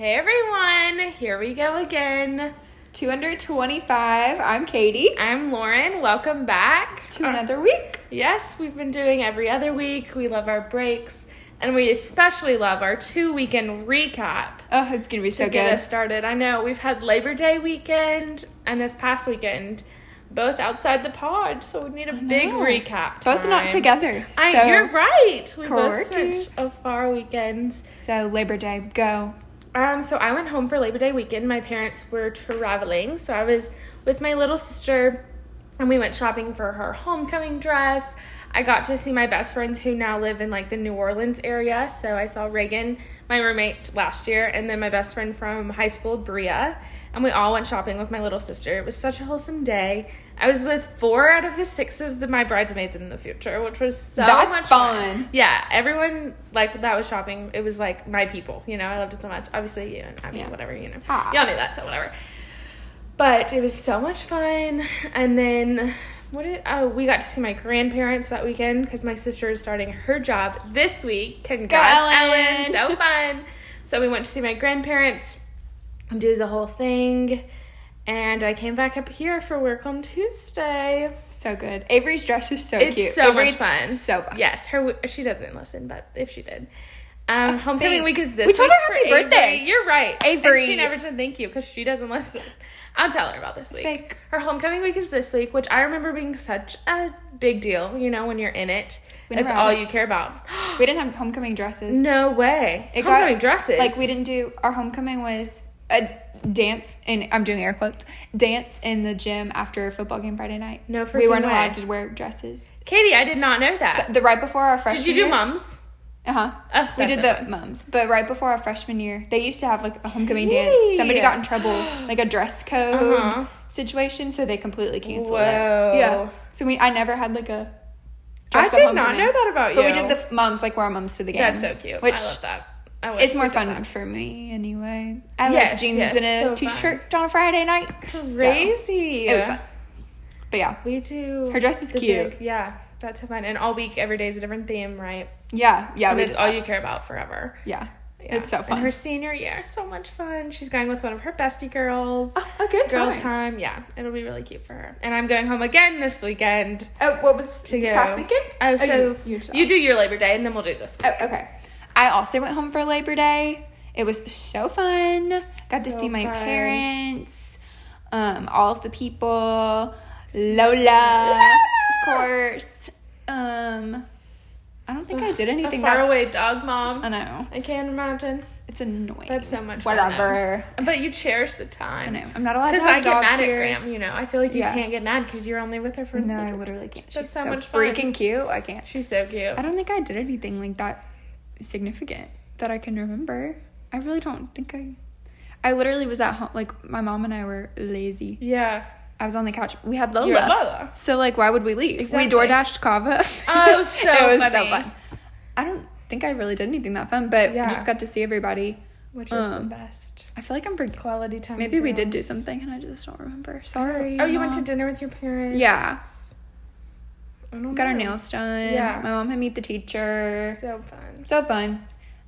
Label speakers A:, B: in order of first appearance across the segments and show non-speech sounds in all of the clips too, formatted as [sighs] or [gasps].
A: Hey everyone, here we go again.
B: 225. I'm Katie.
A: I'm Lauren. Welcome back
B: To another week.
A: Yes, we've been doing every other week. We love our breaks, and we especially love our two weekend recap
B: Oh, it's gonna be so
A: to
B: so
A: get
B: good.
A: us started. I know we've had Labor Day weekend and this past weekend, both outside the pod, so we need a big recap.
B: Both not
A: time.
B: together.
A: I, you're right. We both spent a far weekends.
B: so Labor Day, go.
A: Um, so I went home for Labor Day weekend. My parents were traveling, so I was with my little sister, and we went shopping for her homecoming dress. I got to see my best friends who now live in like the New Orleans area. So I saw Reagan, my roommate last year, and then my best friend from high school, Bria, and we all went shopping with my little sister. It was such a wholesome day. I was with four out of the six of the, my bridesmaids in the future, which was so
B: That's
A: much
B: fun.
A: yeah, everyone like that was shopping. It was like my people, you know. I loved it so much. Obviously, you and I mean,
B: Yeah.
A: whatever, you know.
B: Ah.
A: Y'all knew that, so whatever. But it was so much fun. And then what did oh we got to see my grandparents that weekend because my sister is starting her job this week. Congrats,
B: Ellen.
A: So fun. So we went to see my grandparents, do the whole thing, and I came back up here for work on Tuesday.
B: So good. Avery's dress is so
A: It's
B: cute.
A: so
B: Avery's
A: much fun.
B: So fun.
A: Yes, her she doesn't listen, but if she did, um, homecoming
B: thanks.
A: week is this.
B: We told her happy
A: Avery.
B: birthday.
A: You're right, And
B: Avery.
A: she never said thank you because she doesn't listen. I'll tell her about this week. Her homecoming week is this week, which I remember being such a big deal. You know, when you're in it,
B: We
A: it's all you care about. [gasps]
B: We didn't have homecoming dresses.
A: no way.
B: It
A: homecoming
B: got-
A: dresses.
B: Like we didn't do our homecoming was a dance and I'm doing air quotes dance in the gym after a football game Friday night.
A: No for sure.
B: we weren't
A: way.
B: allowed to wear dresses.
A: Katie, I did not know that.
B: The right before our freshman
A: did you do
B: year,
A: mums?
B: Uh huh.
A: Oh,
B: we did the
A: fun.
B: mums, but right before our freshman year, they used to have like a homecoming
A: Really?
B: dance. Somebody got in trouble, like a dress code
A: Uh-huh.
B: situation, so they completely canceled
A: Whoa.
B: it. Yeah. So we, I never had like a.
A: I did not know that about you.
B: But we did the mums like wore mums to the game.
A: That's so cute.
B: Which
A: I love that. I would
B: it's more fun
A: that.
B: for me anyway. I
A: Yes,
B: like jeans
A: yes,
B: and a
A: so
B: t-shirt on a Friday night. so
A: Crazy.
B: it was fun. But yeah,
A: We do.
B: Her dress is cute.
A: big- yeah, that's so fun. And all week, every day is a different theme, right?
B: yeah, yeah.
A: and
B: we
A: it's all
B: that.
A: you care about forever.
B: Yeah,
A: Yeah.
B: it's so
A: And
B: fun.
A: her senior year, so much fun. She's going with one of her bestie girls.
B: Oh, a good
A: Girl
B: time.
A: time, yeah. It'll be really cute for her. And I'm going home again this weekend.
B: Oh, what was
A: To
B: this
A: go.
B: past weekend?
A: Oh, oh so
B: you,
A: you,
B: you,
A: do your Labor Day, and then we'll do this.
B: Oh, okay. I also went home for Labor Day. It was so fun. Got to
A: So
B: see my
A: fun.
B: parents, um, all of the people, Lola, of course. Um, I don't think I did
A: A
B: anything.
A: faraway
B: that's-
A: dog mom.
B: I know
A: I can't imagine.
B: it's annoying.
A: That's so much fun.
B: Whatever.
A: though. But you cherish the
B: I
A: time.
B: know. I'm not allowed to
A: Because
B: have
A: I get mad
B: here.
A: at Graham, you know. I feel like you
B: Yeah.
A: can't get mad because you're only with her for
B: No, I literally can't. She's
A: so
B: so,
A: much fun.
B: freaking cute. I can't.
A: She's so cute.
B: I don't think I did anything like that significant that I can remember. I really don't think I. I literally was at home. Like my mom and I were lazy.
A: Yeah.
B: I was on the couch. We had Lola.
A: You're Lola.
B: So like, why would we leave?
A: Exactly.
B: We DoorDashed Cava.
A: Oh, [laughs] it was so
B: it was
A: funny.
B: so fun. I don't think I really did anything that fun, but
A: Yeah.
B: I just got to see everybody.
A: Which is the
B: Um,
A: best.
B: I feel like I'm forgetting.
A: Quality time.
B: Maybe we did do something and I just don't remember. Sorry.
A: Oh, you went to dinner with your parents?
B: Yeah.
A: I don't
B: Got our nails done.
A: Yeah.
B: My mom had meet the teacher.
A: So fun.
B: So fun.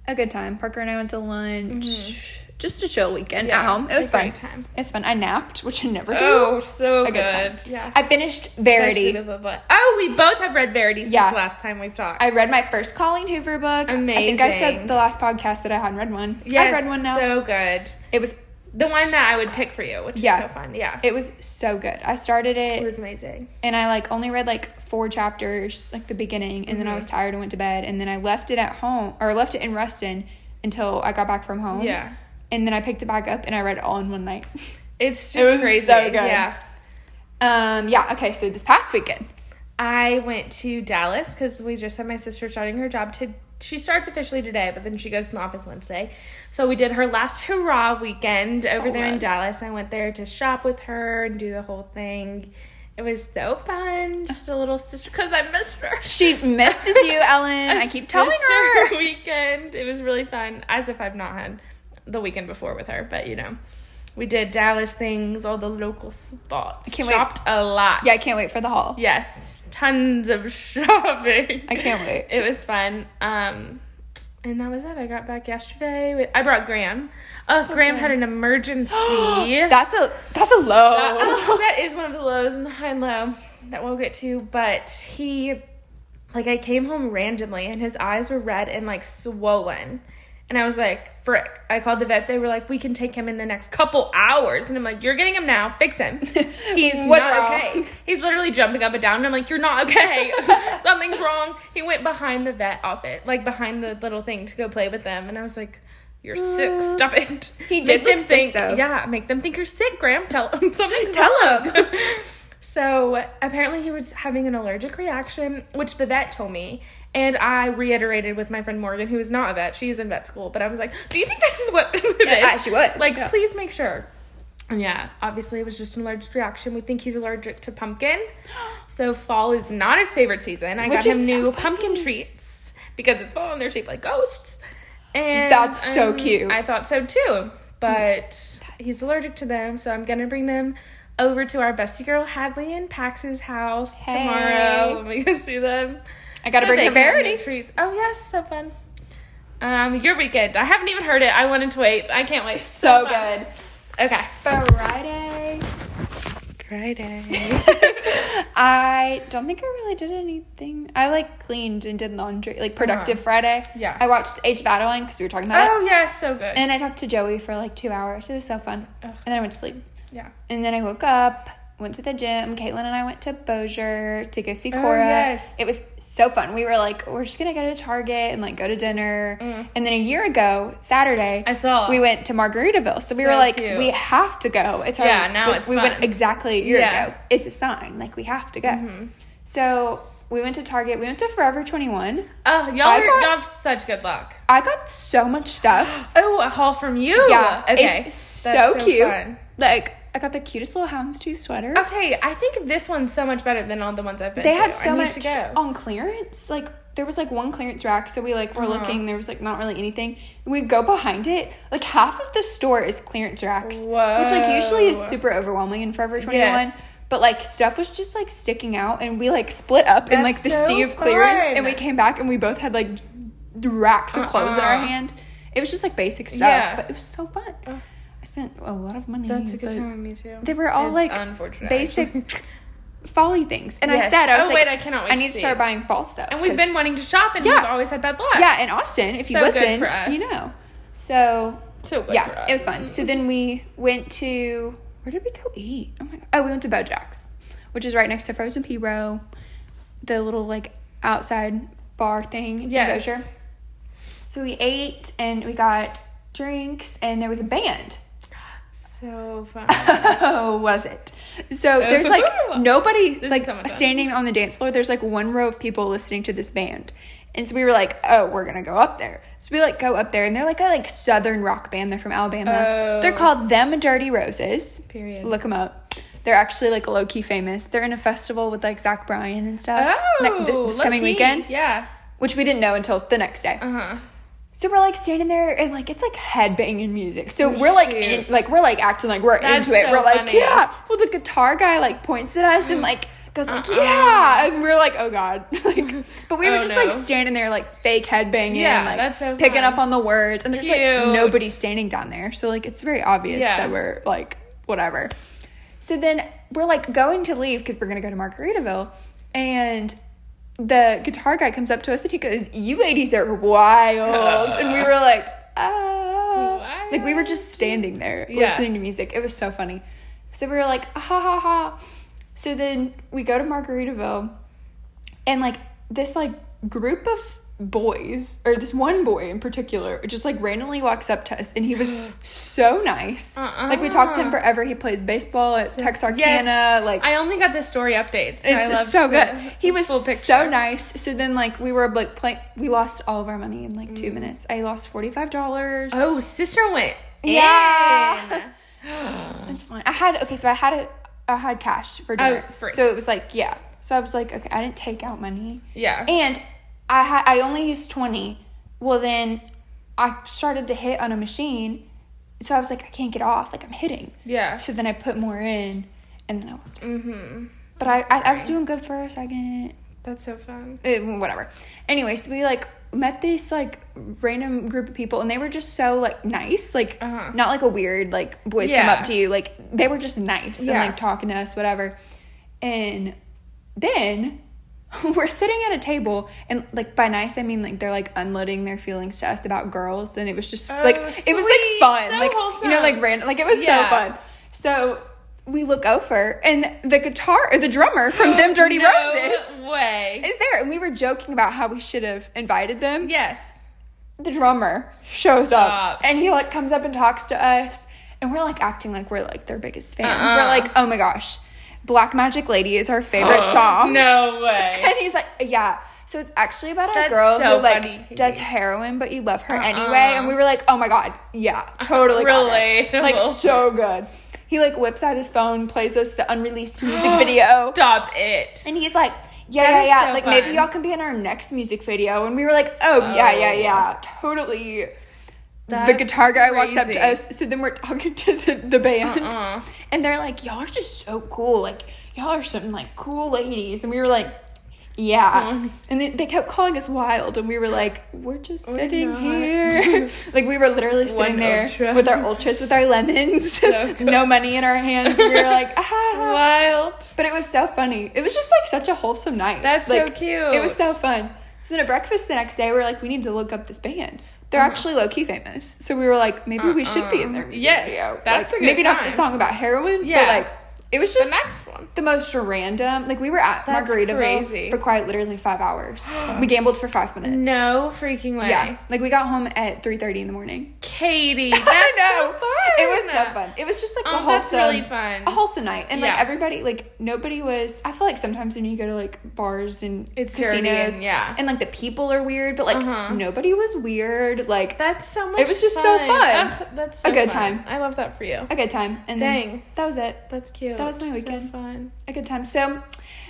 B: A good time. Parker and I went to lunch. Just a chill weekend
A: Mm-hmm. Yeah,
B: at home. It was fun.
A: time.
B: It was fun. I napped, which I never do.
A: Oh, so
B: a
A: good.
B: good time.
A: Yeah.
B: I finished Verity.
A: Oh, we both have read Verity since
B: Yeah.
A: last time we've talked.
B: I read my first Colleen Hoover book. Amazing. I think I said the last podcast that I hadn't read one.
A: yes,
B: I've read one now.
A: So good.
B: it was
A: The one that I would pick for you, which
B: Yeah.
A: is so fun. Yeah.
B: it was so good. I started it,
A: It was amazing.
B: and I like only read like four chapters, like the beginning, and then
A: Mm-hmm.
B: I was tired and went to bed, and then I left it at home or left it in Ruston until I got back from home.
A: Yeah.
B: And then I picked it back up and I read it all in one night. [laughs]
A: It's
B: It
A: just
B: was
A: crazy.
B: so good.
A: Yeah.
B: um, yeah. Okay. So this past weekend,
A: I went to Dallas because we just had my sister starting her job to. She starts officially today, but then she goes to the office Wednesday. So we did her last hurrah weekend over there in. Dallas. I went there to shop with her and do the whole thing. It was so fun. Just a little sister because I missed her.
B: she misses you, [laughs] Ellen. I keep telling her. [laughs]
A: weekend. It was really fun, as if I've not had the weekend before with her. But you know, we did Dallas things, all the local spots.
B: Can't wait.
A: Shopped a lot.
B: Yeah, I can't wait for the haul.
A: Yes, tons of [laughs] shopping.
B: I can't wait. [laughs]
A: It was fun. Um, And that was it. I got back yesterday. With, I brought Graham. Uh, Graham
B: good.
A: had an emergency. [gasps]
B: That's a that's a low.
A: Uh, oh, that is one of the lows and the high and low that we'll get to. But he, like, I came home randomly and his eyes were red and like swollen. And I was like, frick. I called the vet. They were like, we can take him in the next couple hours. And I'm like, you're getting him now. Fix him. [laughs] He's not okay. He's literally jumping up and down. And I'm like, you're not okay. [laughs] Something's wrong. He went behind the vet office, like behind the little thing to go play with them. And I was like, you're sick. Mm. Stop it.
B: He did
A: Make them
B: sick,
A: think.
B: though.
A: Yeah, make them think you're sick, Graham. Tell them [laughs] something.
B: Tell him.
A: so apparently he was having an allergic reaction, which the vet told me. And I reiterated with my friend Morgan, who is not a vet. She is in vet school. But I was like, do you think this is what [laughs] it is?
B: Yeah, she would.
A: Like,
B: Yeah.
A: please make sure. And yeah, obviously it was just an allergic reaction. We think he's allergic to pumpkin. [gasps] So fall is not his favorite season. I
B: Which
A: got him new pumpkin treats because it's fall and they're shaped like ghosts. And
B: That's so
A: um,
B: cute.
A: I thought so too. But he's allergic to them, so I'm gonna bring them over to our bestie girl Hadley and Pax's house
B: Hey.
A: tomorrow when we go see them.
B: I gotta
A: So
B: bring her Verity.
A: treats. Oh yes, so fun. Um, your weekend. I haven't even heard it. I wanted to wait. I can't wait.
B: So
A: fun.
B: good.
A: Okay.
B: Friday.
A: Friday. [laughs]
B: I don't think I really did anything. I like cleaned and did laundry, like productive Friday.
A: Yeah.
B: I watched Age of Adaline because we were talking about it.
A: oh yes, so good.
B: And I talked to Joey for like two hours. It was so fun.
A: Ugh.
B: And then I went to sleep.
A: yeah.
B: And then I woke up, went to the gym. Caitlin and I went to Bossier to go see
A: Oh,
B: Cora.
A: yes.
B: It was so fun. We were like, we're just gonna go to Target and like go to dinner.
A: Mm.
B: And then a year ago, Saturday,
A: I saw.
B: we went to Margaritaville. So we
A: So
B: were like,
A: cute.
B: we have to go. It's our,
A: Yeah, now
B: we,
A: it's
B: we went exactly a year
A: Yeah.
B: ago. It's a sign. Like we have to go.
A: Mm-hmm.
B: So we went to Target. We went to Forever 21.
A: Oh, y'all, are,
B: got-
A: y'all have such good luck.
B: I got so much stuff. [gasps]
A: Oh, a haul from you.
B: yeah,
A: Okay.
B: it's so,
A: That's
B: cute.
A: fun.
B: Like I got the cutest little houndstooth sweater.
A: Okay, I think this one's so much better than all the ones I've been
B: they
A: to.
B: had so much on clearance. Like there was like one clearance rack, so we like were
A: Uh-huh.
B: looking. There was like not really anything. We go behind it. Like half of the store is clearance racks, which like usually is super overwhelming in Forever Twenty One.
A: Yes.
B: But like stuff was just like sticking out, and we like split up in like the
A: so
B: sea of clearance,
A: fun.
B: and we came back and we both had like racks of clothes in our
A: Uh-uh.
B: hand. It was just like basic stuff,
A: Yeah.
B: but it was so fun.
A: Uh.
B: I spent a lot of money.
A: That's a good
B: time
A: time. Me too.
B: They were all
A: It's
B: like
A: unfortunate,
B: basic
A: actually. [laughs]
B: folly things, and I said, I was
A: Oh,
B: like,
A: wait, I cannot wait
B: I need to
A: see
B: start
A: it.
B: buying fall stuff.
A: And we've been wanting to shop, and
B: Yeah.
A: we've always had bad luck.
B: yeah in Austin. If you
A: So
B: listened,
A: for us.
B: you know. So
A: So
B: yeah, it was fun. So mm-hmm. then we went to where did we go eat? Oh my god! Oh, we went to Bojack's, which is right next to Frozen Pirogue, the little like outside bar thing
A: Yes.
B: in Bossier. So we ate and we got drinks and there was a band.
A: So fun.
B: Oh, [laughs] was it? So there's like nobody
A: This
B: like standing on the dance floor. There's like one row of people listening to this band. And so we were like, oh, we're gonna go up there. So we like go up there, and they're like a like southern rock band. They're from Alabama.
A: Oh.
B: They're called Them Dirty Roses.
A: Period.
B: Look them up. They're actually like low key famous. They're in a festival with like Zach Bryan and stuff. ne-
A: Oh,
B: th- this coming
A: key.
B: weekend,
A: Yeah.
B: which we didn't know until the next day.
A: Uh huh.
B: So we're like standing there and like it's like headbanging music. So we're like in, like we're like acting like we're
A: That's
B: into it.
A: so
B: we're like,
A: funny.
B: yeah. Well the guitar guy like points at us and mm. like goes like,
A: Uh-uh.
B: yeah. And we're like, oh god. [laughs] like but we were
A: Oh,
B: just
A: no.
B: like standing there like fake headbanging,
A: Yeah,
B: like
A: that's so
B: picking
A: fun.
B: up on the words. And there's like nobody standing down there. So like it's very obvious
A: Yeah.
B: that we're like whatever. So then we're like going to leave because we're gonna go to Margaritaville and the guitar guy comes up to us and he goes, "You ladies are wild," and we were [laughs] like, "Ah!" Like we were just standing there
A: Yeah.
B: listening to music. It was so funny. So we were like, "Ha ha ha!" So then we go to Margaritaville, and like this like group of boys or this one boy in particular just like randomly walks up to us and he was [gasps] so nice
A: Uh-uh.
B: like we talked to him forever he plays baseball at texarkana
A: Yes.
B: like
A: I only got the story updates. So I
B: it's so
A: the-
B: good. He was so nice. So then, like, we were like playing. We lost all of our money in like two minutes. I lost forty five dollars.
A: Mm. Oh, sister went.
B: Yeah. [gasps] It's fine. I had okay. So I had a I had cash for dinner.
A: Oh, free.
B: So it was like yeah. So I was like okay. I didn't take out money,
A: yeah.
B: and I had I only used twenty. Well then, I started to hit on a machine. So I was like I can't get off. Like I'm hitting.
A: yeah.
B: So then I put more in, and then I was.
A: Mm-hmm.
B: But I, I I was doing good for a second.
A: That's so fun.
B: Eh, whatever. Anyway, so we like met this like random group of people and they were just so like nice like
A: Uh-huh.
B: not like a weird like boys come
A: Yeah.
B: up to you like they were just nice and
A: Yeah.
B: like talking to us whatever and then [laughs] we're sitting at a table and like by nice i mean like they're like unloading their feelings to us about girls and it was just like
A: Oh,
B: it was like fun
A: So
B: like you know like random like it was
A: Yeah.
B: so fun so we look over and the guitar or the drummer from them [gasps] dirty
A: no
B: roses
A: way.
B: is there and we were joking about how we should have invited them
A: yes.
B: the drummer shows
A: Stop.
B: up and he like comes up and talks to us and we're like acting like we're like their biggest fans
A: Uh-uh.
B: we're like oh my gosh black magic lady is our favorite oh, song
A: No way. [laughs]
B: and he's like yeah so it's actually about a girl
A: so
B: who like
A: funny,
B: does heroin but you love her
A: Uh-uh.
B: anyway and we were like oh my god yeah totally.
A: Relatable.
B: like so good he like whips out his phone plays us the unreleased music [gasps] video
A: Stop it.
B: and he's like, yeah,
A: That
B: yeah, yeah.
A: so
B: like maybe y'all can be in our next music video. And we were like, oh, yeah, yeah,
A: Oh.
B: yeah, totally. The guitar guy walks up to us. So then we're talking to the, the band.
A: Uh-uh.
B: And they're like, y'all are just so cool. Like, y'all are some like cool ladies. And we were like, yeah. And then they kept calling us wild. And we were like, we're just
A: We're
B: sitting
A: not.
B: here. [laughs] like, we were literally sitting
A: One
B: there
A: ultra.
B: with our ultras, with our lemons, [laughs]
A: So [laughs]
B: no money in our hands. We were like, ah.
A: Wild.
B: But it was so funny. It was just like such a wholesome night.
A: That's so cute.
B: It was so fun. So then at breakfast the next day, we are like, we need to look up this band. They're oh. actually low key famous. So we were like, maybe we should be in their um, music
A: Uh-uh. Yes,
B: video.
A: that's
B: Like,
A: a good
B: maybe not the song about heroin,
A: Yeah.
B: but like it was just
A: next one.
B: the most random. Like we were at
A: That's
B: Margaritaville
A: crazy.
B: for quite literally five hours. [gasps] we gambled for five minutes.
A: No freaking way.
B: Yeah, like we got home at three thirty in the morning.
A: Katie, [laughs] that's
B: I know.
A: so fun.
B: It was so fun. It was just like a
A: Oh,
B: wholesome,
A: really fun.
B: a wholesome night, and like
A: Yeah.
B: everybody, like nobody was. I feel like sometimes when you go to like bars and
A: It's
B: casinos,
A: and- yeah.
B: and like the people are weird, but like
A: Uh-huh.
B: nobody was weird. Like
A: That's so much.
B: It was just so fun.
A: That's so
B: A good
A: fun.
B: time.
A: I love that for you.
B: a good time, and
A: Dang.
B: that was it.
A: That's cute.
B: That was my
A: So
B: weekend.
A: fun.
B: A good time. So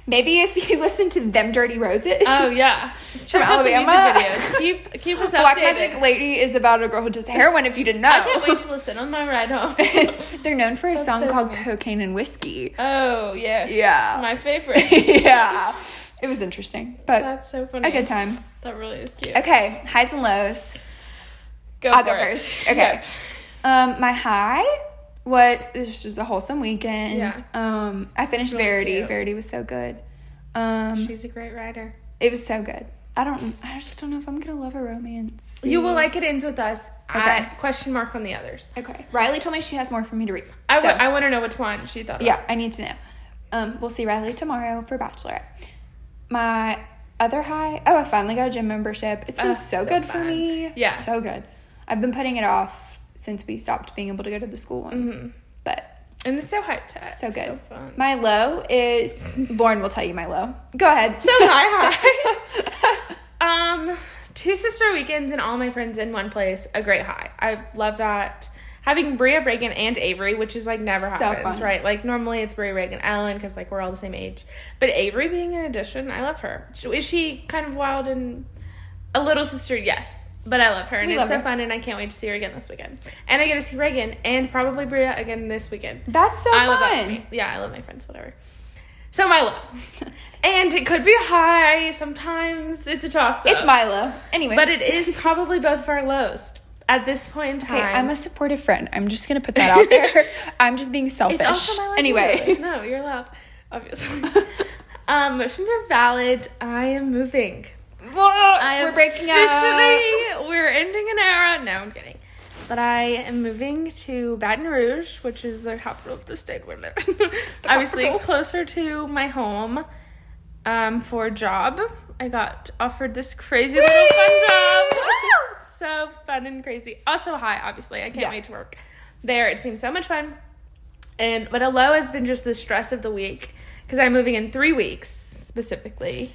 B: maybe if you [laughs] listen to them dirty roses,
A: Oh yeah. Check out the
B: Alabama.
A: music videos. Keep keep us
B: up. [laughs]
A: Black.
B: Magic Lady is about a girl who does heroin. If you didn't know,
A: I can't wait to listen on my ride home. [laughs]
B: They're known for a
A: That's
B: song
A: so
B: called
A: funny.
B: "Cocaine and Whiskey."
A: oh yes.
B: Yeah.
A: My favorite.
B: yeah, it was interesting, but
A: That's so funny.
B: a good time.
A: That really is cute.
B: Okay, highs and lows.
A: Go
B: I'll go
A: it.
B: first. Okay. Um, my high was this was a wholesome weekend.
A: Yeah.
B: Um, I finished
A: Really
B: Verity.
A: cute.
B: Verity was so good. Um,
A: She's a great writer.
B: it was so good. I don't. I just don't know if I'm gonna love a romance.
A: You will like it ends with us.
B: Okay.
A: I, question mark on the others.
B: Okay. Riley told me she has more for me to read.
A: I
B: So,
A: want to know which one she thought. of.
B: yeah, I need to know. Um, we'll see Riley tomorrow for Bachelorette. My other high. Oh, I finally got a gym membership. It's been
A: Oh,
B: so,
A: so
B: good for me.
A: Yeah.
B: So good. I've been putting it off since we stopped being able to go to the school one.
A: Mm-hmm.
B: But
A: And it's so high tech.
B: So good.
A: So fun.
B: My low is [laughs] Lauren will tell you my low. Go ahead.
A: So high high. [laughs] um, two sister weekends and all my friends in one place. A great high. I love that. Having Bria, Reagan, and Avery, which is like never
B: So
A: happens,
B: fun.
A: right? Like normally it's Bria, Reagan, Ellen, because like we're all the same age. But Avery being an addition, I love her. Is she kind of wild and a little sister? Yes, but I love her, and
B: We
A: it's so
B: her.
A: fun, and I can't wait to see her again this weekend. And I get to see Reagan and probably Bria again this weekend.
B: That's so
A: I
B: fun.
A: love that. Yeah, I love my friends, whatever. So my low. [laughs] and it could be a high. Sometimes it's a toss up.
B: It's my low. Anyway.
A: But it is probably both of our lows at this point in time.
B: Okay, I'm a supportive friend. I'm just gonna put that out there. [laughs] I'm just being selfish.
A: It's also my low
B: anyway.
A: too. No, you're allowed. Obviously. [laughs] um, motions are valid. I am moving. I
B: We're breaking up.
A: We're ending an era. No, I'm kidding. But I am moving to Baton Rouge, which is the capital of the state we're in. Obviously,
B: capital.
A: closer to my home um, for a job. I got offered this crazy little fun job. so fun and crazy. Also, high, obviously. I can't
B: Yeah.
A: wait to work there. It seems so much fun. And but a low has been just the stress of the week because I'm moving in three weeks specifically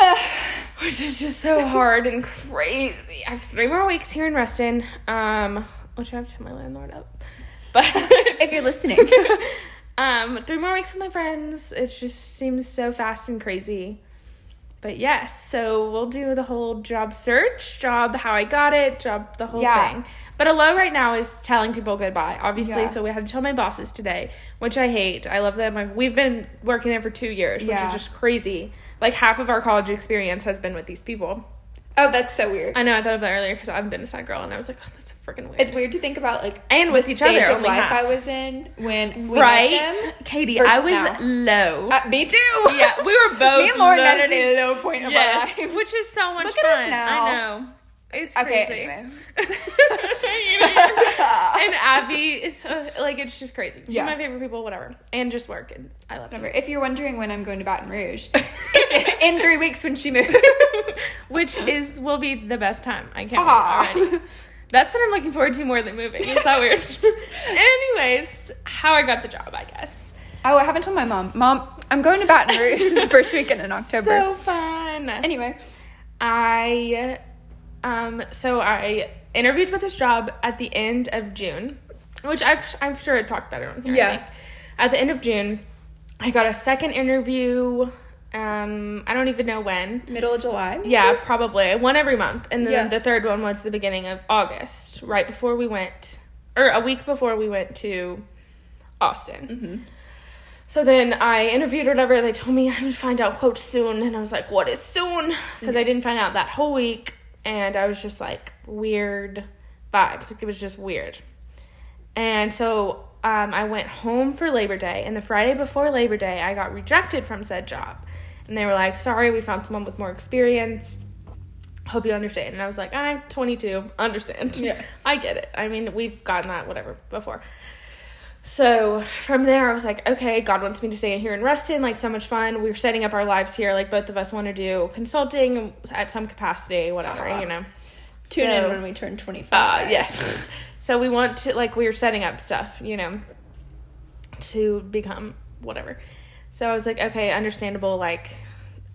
A: [sighs] which is just so hard and crazy. I have three more weeks here in Ruston, um, which I have to tell my landlord up. But
B: if you're listening. [laughs]
A: um, three more weeks with my friends. It just seems so fast and crazy. but yes, so we'll do the whole job search, job how I got it, job the whole
B: Yeah.
A: thing. But a low right now is telling people goodbye, obviously.
B: Yeah.
A: So we had to tell my bosses today, which I hate. I love them. I've- We've been working there for two years, which
B: Yeah.
A: is just crazy. Like half of our college experience has been with these people.
B: Oh, that's so weird.
A: I know I thought of that earlier because I've been a side girl, and I was like, oh, that's so freaking weird.
B: It's weird to think about like
A: And with each other,
B: of life
A: half.
B: I was in when we
A: right,
B: met them.
A: Katie. I was
B: now.
A: low.
B: Uh, me too.
A: yeah, we were both. [laughs]
B: Me and Lauren
A: low.
B: at a low point of
A: Yes,
B: our life.
A: which is so much
B: Look
A: fun.
B: at us now.
A: I know. It's
B: Okay,
A: crazy.
B: anyway. [laughs] [laughs]
A: and Abby is uh, like it's just crazy. She's
B: Yeah.
A: my favorite people, whatever, and just work, and I love
B: Whatever.
A: her.
B: If you're wondering when I'm going to Baton Rouge, [laughs] it's in three weeks when she moves.
A: Which is will be the best time. I can't wait already. That's what I'm looking forward to more than moving. Is that weird? Anyways, how I got the job, I guess.
B: Oh, I haven't told my mom. Mom, I'm going to Baton Rouge the first weekend in October.
A: So fun.
B: anyway,
A: I um so I interviewed for this job at the end of June, which I've I'm sure I talked about it on here.
B: Yeah.
A: At the end of June, I got a second interview. Um, I don't even know when.
B: middle of July.
A: Yeah, probably one every month, and then
B: Yeah.
A: the third one was the beginning of August, right before we went, or a week before we went to Austin.
B: Mm-hmm.
A: So then I interviewed or whatever. They told me I would find out quote soon, and I was like, "What is soon?" Because I didn't find out that whole week, and I was just like weird vibes. Like it was just weird. And so um, I went home for Labor Day, and the Friday before Labor Day, I got rejected from said job, and they were like, "Sorry, we found someone with more experience." Hope you understand. And I was like, I'm 22, understand.
B: Yeah. [laughs]
A: I get it. I mean, we've gotten that, whatever, before. So from there, I was like, okay, God wants me to stay here in Ruston. Like, so much fun. We are setting up our lives here. Like, both of us want to do consulting at some capacity, whatever,
B: Uh-huh.
A: you know.
B: Tune
A: So-
B: in when we turn 25.
A: uh, yes. So we want to like we were setting up stuff, you know, to become whatever. So I was like, okay, understandable. Like,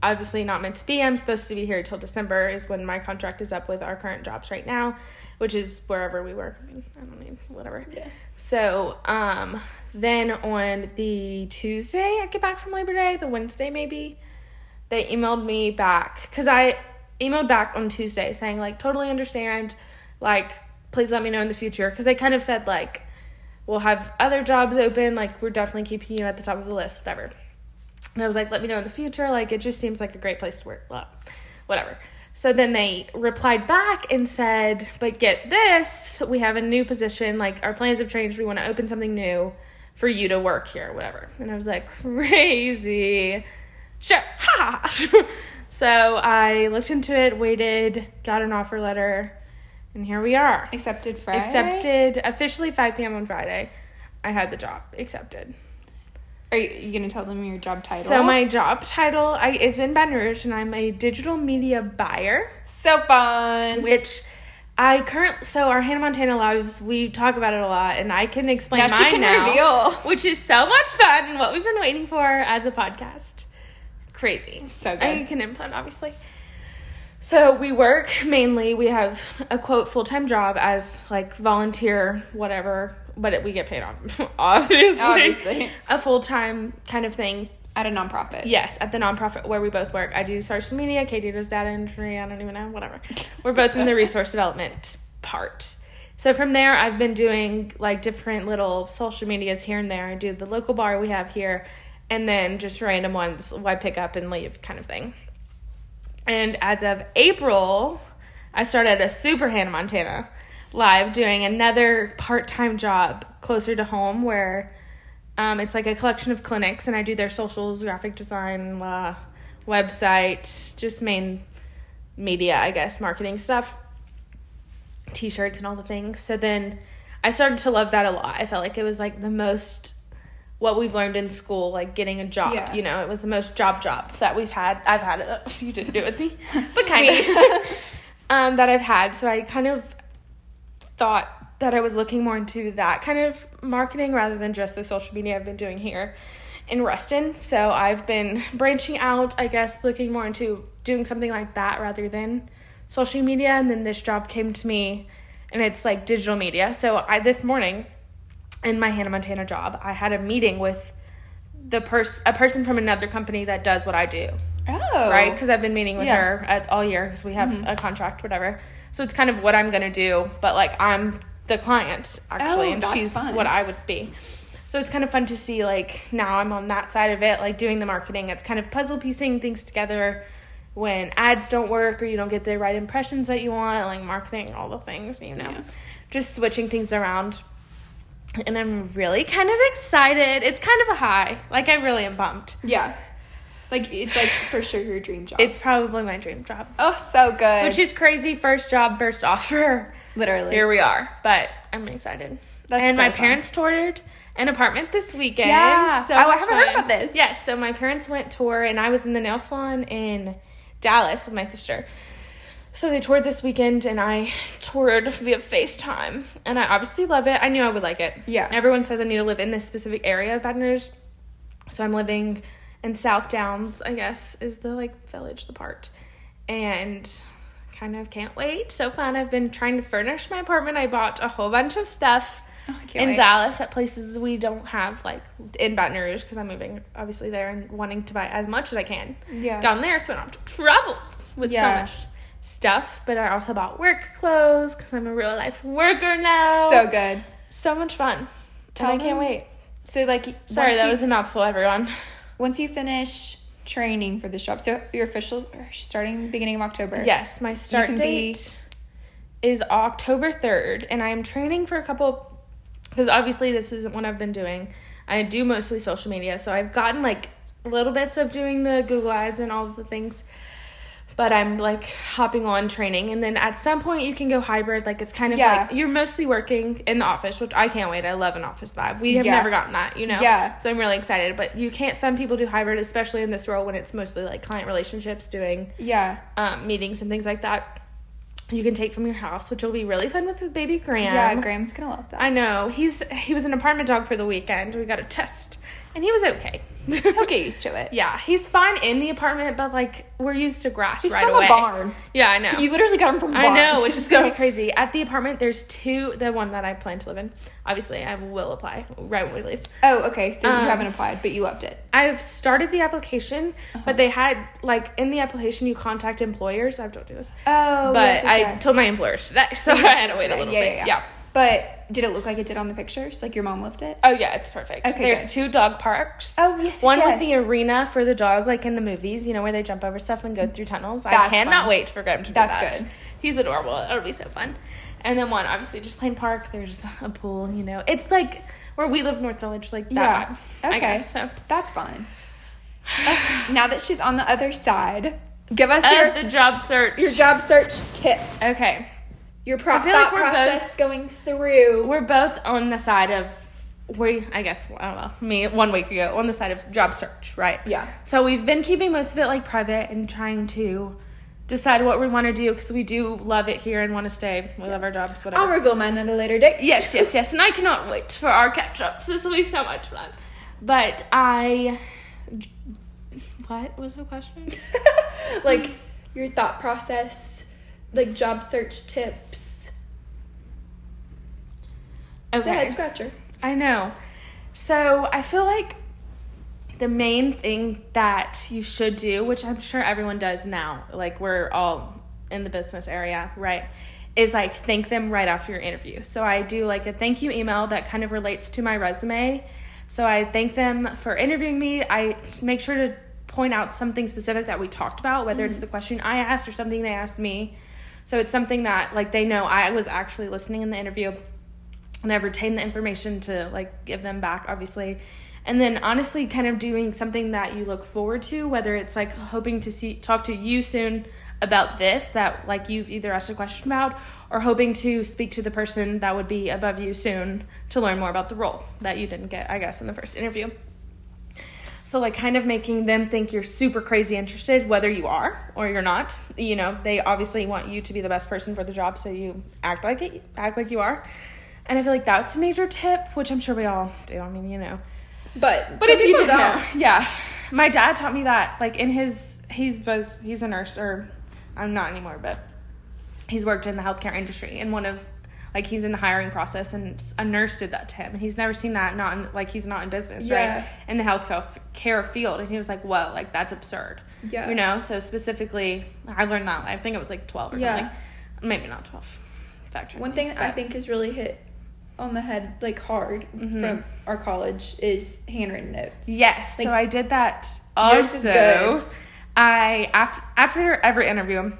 A: obviously not meant to be. I'm supposed to be here till December is when my contract is up with our current jobs right now, which is wherever we work. I mean, I don't need whatever.
B: Yeah.
A: So um, then on the Tuesday, I get back from Labor Day. The Wednesday maybe, they emailed me back because I emailed back on Tuesday saying like totally understand, like please let me know in the future because they kind of said like we'll have other jobs open, like we're definitely keeping you at the top of the list, whatever. And I was like, let me know in the future. Like, it just seems like a great place to work. Blah, whatever. So then they replied back and said, but get this, we have a new position. Like, our plans have changed. We want to open something new for you to work here, whatever. And I was like, crazy. Sure. [laughs] Ha! so I looked into it, waited, got an offer letter, and here we are.
B: Accepted Friday.
A: Accepted officially 5 p.m. on Friday. I had the job accepted.
B: Are you, you going to tell them your job title?
A: So my job title I, is in Baton Rouge, and I'm a digital media buyer,
B: So fun.
A: which I currently. So our Hannah Montana lives, we talk about it a lot, and I can explain
B: Now she
A: mine
B: can
A: now,
B: reveal.
A: which is so much fun and what we've been waiting for as a podcast. Crazy,
B: So good.
A: And you can input, obviously. So we work mainly. We have a quote full time job as like volunteer, whatever, but it, we get paid off, [laughs] obviously.
B: Obviously.
A: a full time kind of thing.
B: At a nonprofit.
A: Yes, at the nonprofit where we both work. I do social media. Katie does data entry. I don't even know. Whatever. We're both in the [laughs] resource development part. So from there, I've been doing like different little social medias here and there. I do the local bar we have here, and then just random ones I pick up and leave, kind of thing. And as of April, I started a Super Hannah Montana live doing another part time job closer to home where um, it's like a collection of clinics and I do their socials, graphic design, uh, website, just main media, I guess, marketing stuff, t shirts and all the things. So then I started to love that a lot. I felt like it was like the most what we've learned in school, like getting a job.
B: Yeah.
A: You know, it was the most job job that we've had. I've had it. [laughs] You didn't do it with me, [laughs] but kind of. [laughs] um, that I've had. So I kind of thought that I was looking more into that kind of marketing rather than just the social media I've been doing here in Ruston. So I've been branching out, I guess, looking more into doing something like that rather than social media. And then this job came to me, and it's like digital media. So I this morning in my Hannah Montana job, I had a meeting with the person, a person from another company that does what I do.
B: Oh.
A: right? Because I've been meeting with
B: Yeah.
A: her at, all year because we have
B: Mhm.
A: a contract, whatever. So it's kind of what I'm gonna do, but like I'm the client actually,
B: Oh,
A: and she's
B: fun.
A: what I would be. So it's kind of fun to see like now I'm on that side of it, like doing the marketing. It's kind of puzzle piecing things together when ads don't work or you don't get the right impressions that you want, like marketing, all the things, you know,
B: Yeah.
A: just switching things around. And I'm really kind of excited. It's kind of a high. Like I really am pumped.
B: Yeah. Like it's like for sure your dream job.
A: It's probably my dream job.
B: oh so good.
A: Which is crazy. First job, first offer.
B: literally
A: Here we are. But I'm excited.
B: That's
A: and
B: so
A: my
B: fun.
A: parents toured an apartment this weekend.
B: Yeah.
A: So
B: Oh, I haven't heard about this.
A: Yes. So my parents went tour, and I was in the nail salon in Dallas with my sister. So they toured this weekend, and I toured via FaceTime. And I obviously love it. I knew I would like it.
B: Yeah.
A: Everyone says I need to live in this specific area of Baton Rouge. So I'm living in South Downs, I guess, is the like village, the part. And kind of can't wait. So fun. I've been trying to furnish my apartment. I bought a whole bunch of stuff
B: Oh,
A: in
B: wait.
A: Dallas at places we don't have, like in Baton Rouge, because I'm moving obviously there and wanting to buy as much as I can
B: Yeah.
A: down there so I don't have to travel with
B: Yeah.
A: so much stuff. But I also bought work clothes because I'm a real life worker now.
B: So good.
A: so much fun.
B: Tell
A: and I can't
B: them-
A: wait.
B: So like
A: Sorry, that
B: you,
A: was a mouthful, everyone. [laughs]
B: once you finish training for this job. So your official starting beginning of October.
A: Yes, my start
B: can be-
A: date is October 3rd, and I am training for a couple because obviously this isn't what I've been doing. I do mostly social media, so I've gotten like little bits of doing the Google ads and all of the things. But I'm like hopping on training, and then at some point you can go hybrid. Like it's kind of
B: Yeah.
A: like you're mostly working in the office, which I can't wait. I love an office vibe. We have
B: Yeah.
A: never gotten that, you know.
B: Yeah.
A: So I'm really excited. But you can't. Some people do hybrid, especially in this role when it's mostly like client relationships, doing
B: Yeah.
A: um, meetings and things like that. You can take from your house, which will be really fun with baby Graham.
B: Yeah, Graham's gonna love that.
A: I know he's he was an apartment dog for the weekend. We got a test, and he was okay.
B: He'll get [laughs] used to it.
A: yeah, he's fine in the apartment, but like we're used to grass
B: He's
A: right
B: from
A: away.
B: a barn.
A: Yeah, I know.
B: You literally got him from a
A: I
B: barn.
A: I know, which is [laughs] be crazy. At the apartment, there's two. The one that I plan to live in. Obviously, I will apply right when we leave.
B: Oh, okay. So
A: Um,
B: you haven't applied, but you loved it.
A: I've started the application,
B: Uh-huh.
A: but they had like in the application you contact employers. I've told you this,
B: Oh,
A: but
B: yes, yes,
A: I
B: yes.
A: told my employers today, [laughs] so I had to wait a little
B: Yeah,
A: bit.
B: yeah, yeah.
A: yeah.
B: But did it look like it did on the pictures? Like your mom lived it?
A: Oh yeah, it's perfect.
B: Okay,
A: There's
B: good.
A: two dog parks.
B: Oh, yes,
A: One
B: yes.
A: with the arena for the dog, like in the movies, you know, where they jump over stuff and go through tunnels. I cannot
B: fun.
A: wait for Graham to do that.
B: That's
A: that.
B: good.
A: He's adorable. It'll be so fun. And then one, obviously, just plain park. There's a pool. You know, it's like where we live, North Village, like that.
B: Yeah. Okay.
A: I guess so.
B: That's fine. Okay, now that she's on the other side, give us
A: Uh,
B: your
A: the job search.
B: your job search tip.
A: okay.
B: Your pro-
A: I feel
B: thought
A: like we're
B: process going through.
A: We're both on the side of we. I guess I don't know. Me one week ago on the side of job search, right?
B: Yeah.
A: So we've been keeping most of it like private and trying to decide what we want to do because we do love it here and want to stay. We love our jobs, whatever.
B: I'll reveal mine at a later date.
A: yes, yes, yes. And I cannot wait for our catch ups. This will be so much fun. But I. What was the question? [laughs]
B: like your thought process, like job search tips.
A: Okay.
B: head scratcher.
A: I know. So I feel like the main thing that you should do, which I'm sure everyone does now, like we're all in the business area, right? Is like thank them right after your interview. So I do like a thank you email that kind of relates to my resume. So I thank them for interviewing me. I make sure to point out something specific that we talked about, whether it's mm-hmm. the question I asked or something they asked me. So it's something that like they know I was actually listening in the interview and I've retained the information to like give them back, obviously. And then honestly, kind of doing something that you look forward to, whether it's like hoping to see talk to you soon about this that like you've either asked a question about or hoping to speak to the person that would be above you soon to learn more about the role that you didn't get, I guess, in the first interview. So like kind of making them think you're super crazy interested, whether you are or you're not. You know, they obviously want you to be the best person for the job, so you act like it, act like you are. And I feel like that's a major tip, which I'm sure we all do. I mean, you know.
B: But
A: But if you didn't know, [laughs] yeah, my dad taught me that. Like in his, he's was he's a nurse, or I'm not anymore, but he's worked in the healthcare industry, and one of like he's in the hiring process, and a nurse did that to him. and He's never seen that. Not in, like he's not in business,
B: Yeah.
A: right? In the health care field, and he was like, "Whoa, like that's absurd."
B: Yeah.
A: You know, so specifically, I learned that. I think it was like 12 or
B: Yeah.
A: something. Maybe not 12. Fact
B: One
A: me,
B: thing I think has really hit on the head like hard
A: Mhm.
B: from our college is handwritten notes.
A: Yes.
B: Like,
A: so I did that also. I after after every interview,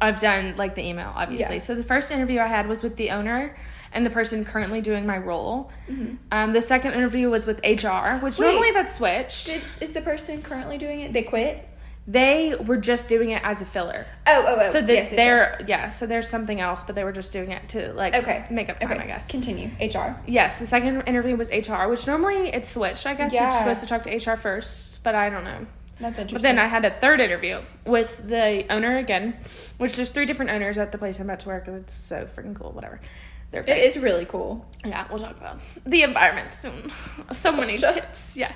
A: I've done like the email, obviously.
B: Yeah.
A: So the first interview I had was with the owner and the person currently doing my role.
B: Mhm.
A: Um, the second interview was with HR, which
B: Wait.
A: normally that's switched.
B: Did, is the person currently doing it? They quit.
A: they were just doing it as a filler.
B: Oh, oh, oh.
A: So the,
B: yes,
A: they're
B: yes.
A: yeah. So there's something else, but they were just doing it to like
B: okay.
A: make up time,
B: okay.
A: I guess.
B: Continue. HR.
A: Yes, the second interview was HR, which normally it's switched. I guess
B: Yeah.
A: you're supposed to talk to HR first, but I don't know.
B: That's interesting.
A: But then I had a third interview with the owner again, which there's three different owners at the place I'm about to work. and It's so freaking cool. Whatever. They're great.
B: is really cool.
A: Yeah, we'll talk about the environment soon. [laughs] So many tips. Yeah.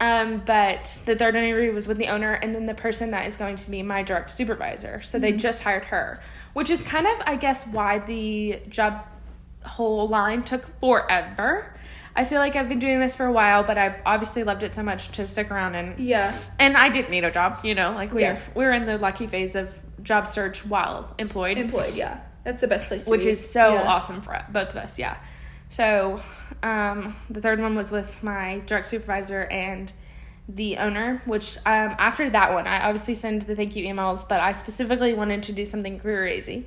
A: Um, but the third interview was with the owner and then the person that is going to be my direct supervisor. So
B: Mm-hmm.
A: they just hired her, which is kind of, I guess, why the job whole line took forever. I feel like I've been doing this for a while, but I've obviously loved it so much to stick around and
B: Yeah.
A: and I didn't need a job, you know, like we're
B: Yeah.
A: we're in the lucky phase of job search while employed,
B: Employed. Yeah. That's the best place. to
A: which
B: be.
A: is so
B: Yeah.
A: awesome for both of us. Yeah. So, um, the third one was with my direct supervisor and the owner. Which um, after that one, I obviously send the thank you emails, but I specifically wanted to do something crazy,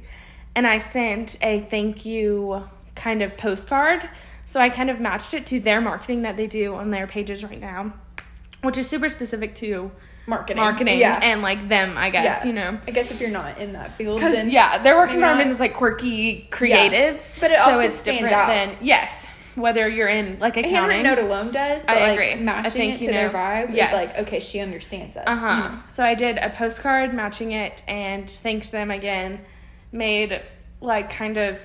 A: and I sent a thank you kind of postcard. So I kind of matched it to their marketing that they do on their pages right now, which is super specific to
B: Marketing.
A: marketing
B: Yeah.
A: and like them, I guess,
B: Yeah.
A: you know.
B: I guess if you're not in that field,
A: Because yeah, their work
B: not.
A: environment is like quirky creatives,
B: But it
A: so
B: also
A: it's
B: stands
A: different
B: out.
A: than yes, whether you're in like accounting.
B: handwritten note alone does, but
A: I
B: like
A: agree. A
B: matching
A: thank
B: it
A: you
B: to their vibe
A: Yes.
B: is like, okay, she understands us.
A: Uh huh.
B: know?
A: So I did a postcard matching it and thanked them again. Made like kind of,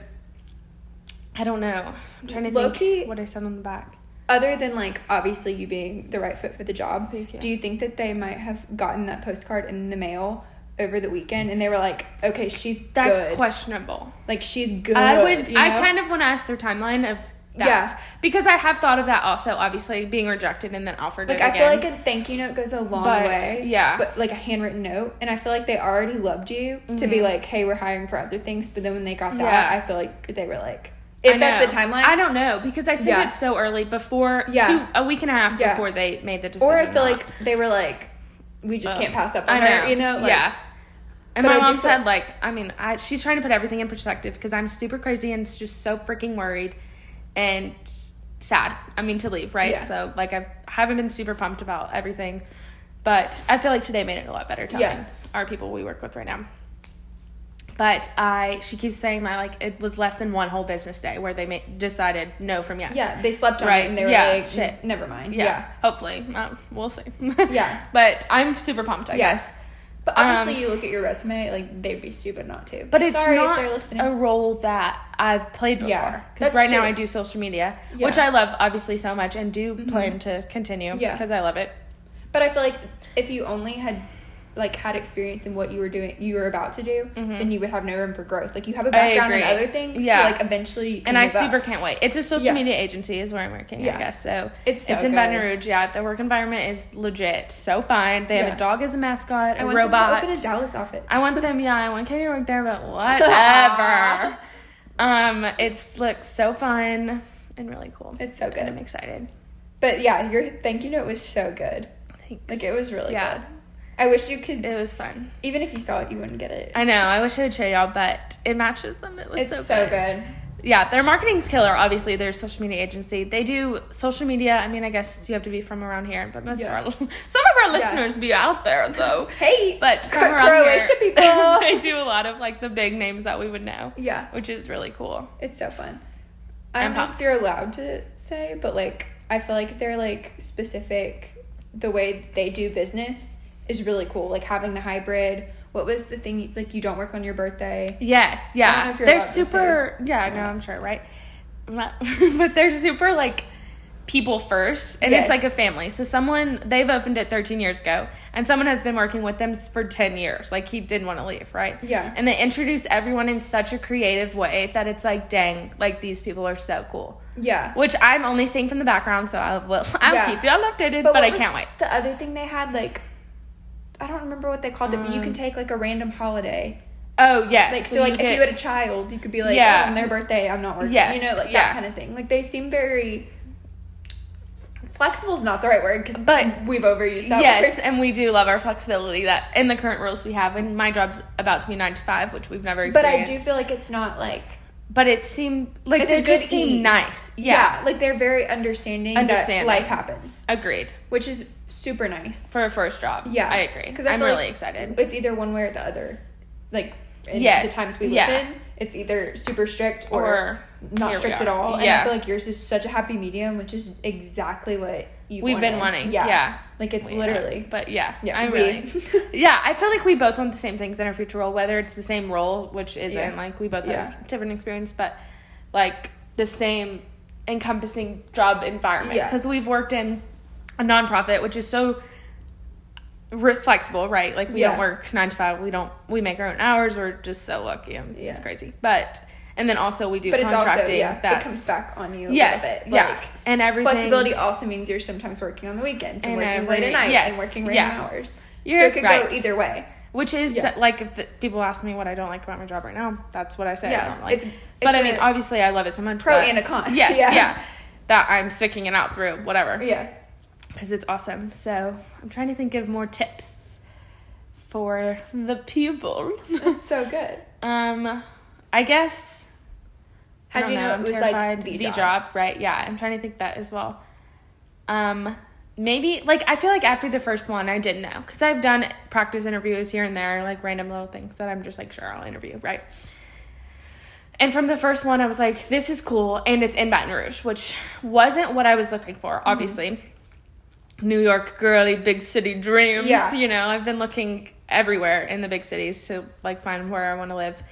A: I don't know. I'm trying to
B: Low-key-
A: think what I said on the back.
B: Other than like obviously you being the right fit for the job,
A: Thank you.
B: do you think that they might have gotten that postcard in the mail over the weekend and they were like, okay, she's
A: That's
B: good.
A: questionable.
B: like she's good.
A: I would.
B: you
A: I kind of want to ask their timeline of that
B: Yeah.
A: because I have thought of that also. Obviously, being rejected and then offered
B: like I feel like a thank you note goes a long
A: But,
B: way.
A: yeah.
B: But like a handwritten note, and I feel like they already loved you to be
A: Mhm.
B: like, hey, we're hiring for other things. But then when they got that,
A: Yeah.
B: I feel like they were like,
A: I
B: if that's
A: know.
B: the timeline,
A: I don't know because I sent
B: Yeah.
A: it so early before,
B: Yeah.
A: two, a week and a half
B: Yeah.
A: before they made the decision.
B: or I feel
A: not.
B: like they were like, we just
A: Ugh.
B: can't pass up on
A: I know,
B: her, you know? Like,
A: yeah. And my
B: I
A: mom
B: feel-
A: said, like, I mean, I, she's trying to put everything in perspective because I'm super crazy and just so freaking worried and sad. I mean, to leave, right?
B: Yeah.
A: So, like, I've, I haven't been super pumped about everything, but I feel like today made it a lot better telling
B: Yeah.
A: our people we work with right now. But I, she keeps saying that like it was less than one whole business day where they made, decided no from yes.
B: Yeah, they slept on
A: Right,
B: it and they were
A: yeah,
B: like,
A: shit.
B: never mind.
A: Yeah,
B: Yeah.
A: hopefully. Uh, we'll see. [laughs]
B: Yeah.
A: But I'm super pumped, I
B: Yes.
A: guess.
B: But obviously,
A: Um,
B: you look at your resume, like, they'd be stupid not to.
A: But it's
B: Sorry
A: not a role that I've played before.
B: Yeah,
A: Because right now. I do social media,
B: Yeah.
A: which I love obviously so much and do
B: Mhm.
A: plan to continue
B: Yeah.
A: because I love it.
B: But I feel like if you only had like had experience in what you were doing, you were about to do,
A: Mhm.
B: then you would have no room for growth. Like you have a background in other things,
A: Yeah.
B: So like eventually,
A: And I
B: move up.
A: super can't wait. It's a social
B: Yeah.
A: media agency is where I'm working, I guess. So
B: It's so
A: it's in Baton. Rouge. Yeah, the work environment is legit, so fine. They have
B: Yeah.
A: a dog as a mascot, a
B: I want
A: robot.
B: them to open a Dallas office.
A: I want them, yeah, I want Katie to work there, but [laughs] whatever. um, it's looks so fun and really cool.
B: It's so
A: And
B: good.
A: I'm excited.
B: But yeah, your thank you note was so good.
A: Thanks.
B: Like it was really
A: yeah,
B: good. I wish you could.
A: It was fun.
B: even if you saw it, you wouldn't get it.
A: I know. I wish I would show y'all, but it matches them. It was
B: it's
A: so,
B: so,
A: good.
B: good.
A: Yeah, their marketing's killer. Obviously, their social media agency. They do social media. I mean, I guess you have to be from around here, but most
B: Yeah.
A: of our [laughs] some of our
B: Yeah.
A: listeners be out there though. [laughs]
B: Hey,
A: But from
B: Cro-
A: around
B: Croatia
A: here, [laughs]
B: people.
A: they do a lot of like the big names that we would know,
B: yeah,
A: which is really cool.
B: it's so fun. I
A: I'm
B: don't know
A: pumped.
B: if you're allowed to say, but like I feel like they're like specific. The way they do business is really cool. Like having the hybrid. What was the thing? Like you don't work on your birthday.
A: Yes,
B: I don't know
A: yeah.
B: if you're
A: They're super. Yeah, no. I'm sure, right? Not- [laughs] but they're super like people first, and
B: Yes.
A: it's like a family. So someone they've opened it 13 years ago, and someone has been working with them for 10 years. Like he didn't want to leave, right?
B: Yeah.
A: And they introduce everyone in such a creative way that it's like, dang, like these people are so cool.
B: Yeah.
A: Which I'm only seeing from the background, so I will. [laughs] I'll
B: Yeah.
A: keep you all updated, but,
B: what
A: I can't wait.
B: The other thing they had, like, I don't remember what they called it, but you can
A: Um,
B: take like a random holiday.
A: Oh yes.
B: Like so, like if
A: get-
B: you had a child, you could be like,
A: Yeah.
B: oh, on their birthday, I'm not working.
A: Yes,
B: You know, like
A: yeah.
B: that kind of thing. Like they seem very flexible is not the right word because
A: But-
B: we've overused that
A: yes,
B: word.
A: and we do love our flexibility that in the current rules we have. And my job's about to be nine to five, which we've never
B: But. I do feel like it's not like
A: But it seemed like they just seem nice. Yeah.
B: like they're very understanding,
A: Understanding.
B: that life happens,
A: Agreed.
B: which is super nice.
A: For a first job.
B: Yeah,
A: I agree.
B: Because
A: I'm really
B: like
A: excited.
B: It's either one way or the other. Like in
A: Yes,
B: the times we live
A: yeah.
B: in, it's either super strict or,
A: Or
B: not strict at all. And
A: Yeah.
B: I feel like yours is such a happy medium, which is exactly what you
A: We've been wanting. Yeah. yeah.
B: Like it's
A: We
B: literally.
A: are. But yeah.
B: Yeah,
A: I'm
B: we-
A: really [laughs] Yeah, I feel like we both want the same things in our future role, whether it's the same role, which isn't like we both have different experience, but like the same encompassing job environment. Because we've worked in a nonprofit, which is so flexible, right? Like we
B: Yeah.
A: don't work nine to five. We don't. We make our own hours. We're just so lucky. and It's
B: Yeah.
A: crazy, but and then also we do
B: but it's also
A: contracting.
B: yeah, it
A: that's
B: comes back on you a
A: yes,
B: bit.
A: yeah,
B: Like,
A: and everything.
B: flexibility also means you're sometimes working on the weekends and,
A: And
B: working
A: every-
B: late at night
A: yes,
B: and working random
A: yeah.
B: hours.
A: You're
B: so it could
A: right.
B: go either way.
A: Which is
B: Yeah.
A: like if the, people ask me what I don't like about my job right now, that's what I say. I
B: Yeah,
A: don't like.
B: it's-
A: but I mean, obviously, I love it so much.
B: pro and a con.
A: Yes, [laughs]
B: Yeah.
A: yeah. That I'm sticking it out through whatever
B: Yeah.
A: Because it's awesome. So I'm trying to think of more tips for the people.
B: It's so good. [laughs]
A: um, I guess.
B: How'd
A: don't
B: you know,
A: I'm
B: it was
A: terrified.
B: like the,
A: the
B: job?
A: Right? Yeah, I'm trying to think that as well. Um, maybe like I feel like after the first one, I didn't know because I've done practice interviews here and there, like random little things that I'm just like, sure, I'll interview, right? And from the first one, I was like, this is cool, and it's in Baton Rouge, which wasn't what I was looking for,
B: Mm-hmm.
A: New York girly, big city dreams.
B: Yeah.
A: You know, I've been looking everywhere in the big cities to like find where I want to live.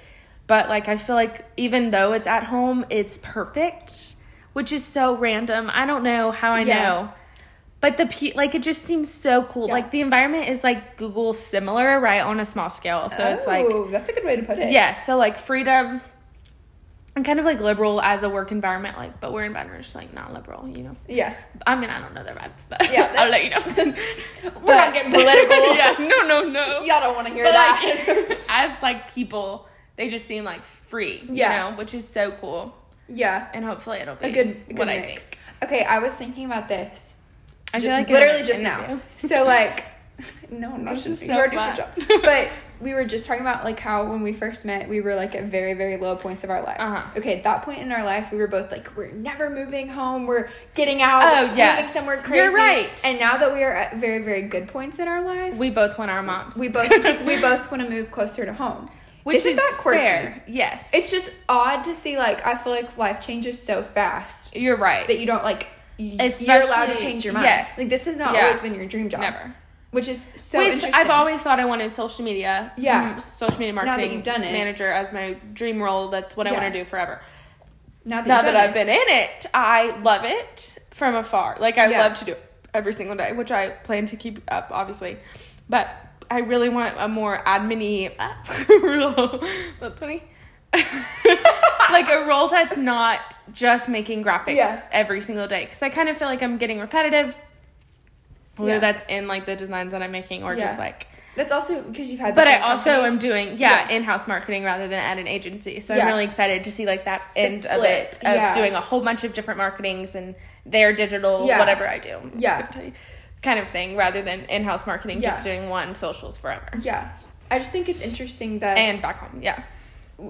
A: But like I feel like even though it's at home, it's perfect, which is so random. I don't know how I
B: Yeah.
A: know. But the pe- like it just seems so cool.
B: Yeah.
A: Like the environment is like Google similar, right, on a small scale. So it's like
B: Oh, that's a good way to put it.
A: yeah, so like freedom and kind of like liberal as a work environment, like but we're in Baton Rouge, like not liberal, you know.
B: Yeah.
A: I mean I don't know their vibes, but
B: Yeah, [laughs]
A: I'll let you know. [laughs]
B: We're [laughs] not getting political.
A: yeah, no, no, no.
B: Y'all don't want to hear
A: but
B: that.
A: like as like people, they just seem like free,
B: Yeah.
A: you know, which is so cool.
B: yeah.
A: And hopefully it'll be
B: A good, a good
A: what I
B: mix.
A: think.
B: Okay, I was thinking about this.
A: I feel like
B: literally just
A: interview.
B: now. So like, [laughs] no, I'm not.
A: This
B: Just,
A: is
B: you
A: so
B: already did
A: fun.
B: your job. But [laughs] we were just talking about like how when we first met, we were like at very very low points of our life.
A: Uh-huh.
B: Okay, at that point in our life, we were both like, we're never moving home. We're getting out.
A: Oh,
B: moving somewhere
A: You're right.
B: And now that we are at very very good points in our life,
A: We both want our moms.
B: we both we [laughs] both want to move closer to home.
A: which
B: Isn't
A: is
B: that quirky?
A: fair. Yes.
B: It's just odd to see like I feel like life changes so fast
A: you're right.
B: that you don't like y- you're allowed to change your mind.
A: yes.
B: Like this has not
A: Yeah.
B: always been your dream job.
A: Never.
B: Which is so
A: Which. I've always thought I wanted social media.
B: Yeah.
A: mm, social media marketing
B: you've done it.
A: manager as my dream role. That's what I want to do forever.
B: now that,
A: Now that I've
B: it.
A: been in it, I love it from afar. Like I
B: Yeah.
A: love to do it every single day, which I plan to keep up, obviously. But I really want a more admin-y [laughs] role. That's funny. [laughs] like a role that's not just making graphics
B: Yeah.
A: every single day because I kind of feel like I'm getting repetitive. Whether
B: Yeah.
A: that's in like the designs that I'm making or just like
B: That's also because you've had. the
A: but I also am doing yeah,
B: Yeah.
A: in-house marketing rather than at an agency. So
B: Yeah.
A: I'm really excited to see like that end of it of
B: yeah.
A: doing a whole bunch of different marketings and their digital
B: Yeah.
A: whatever I do.
B: Yeah.
A: Couldn't tell you, Kind of thing rather than in-house marketing just doing one socials forever.
B: Yeah, I just think it's interesting that
A: And back home. Yeah.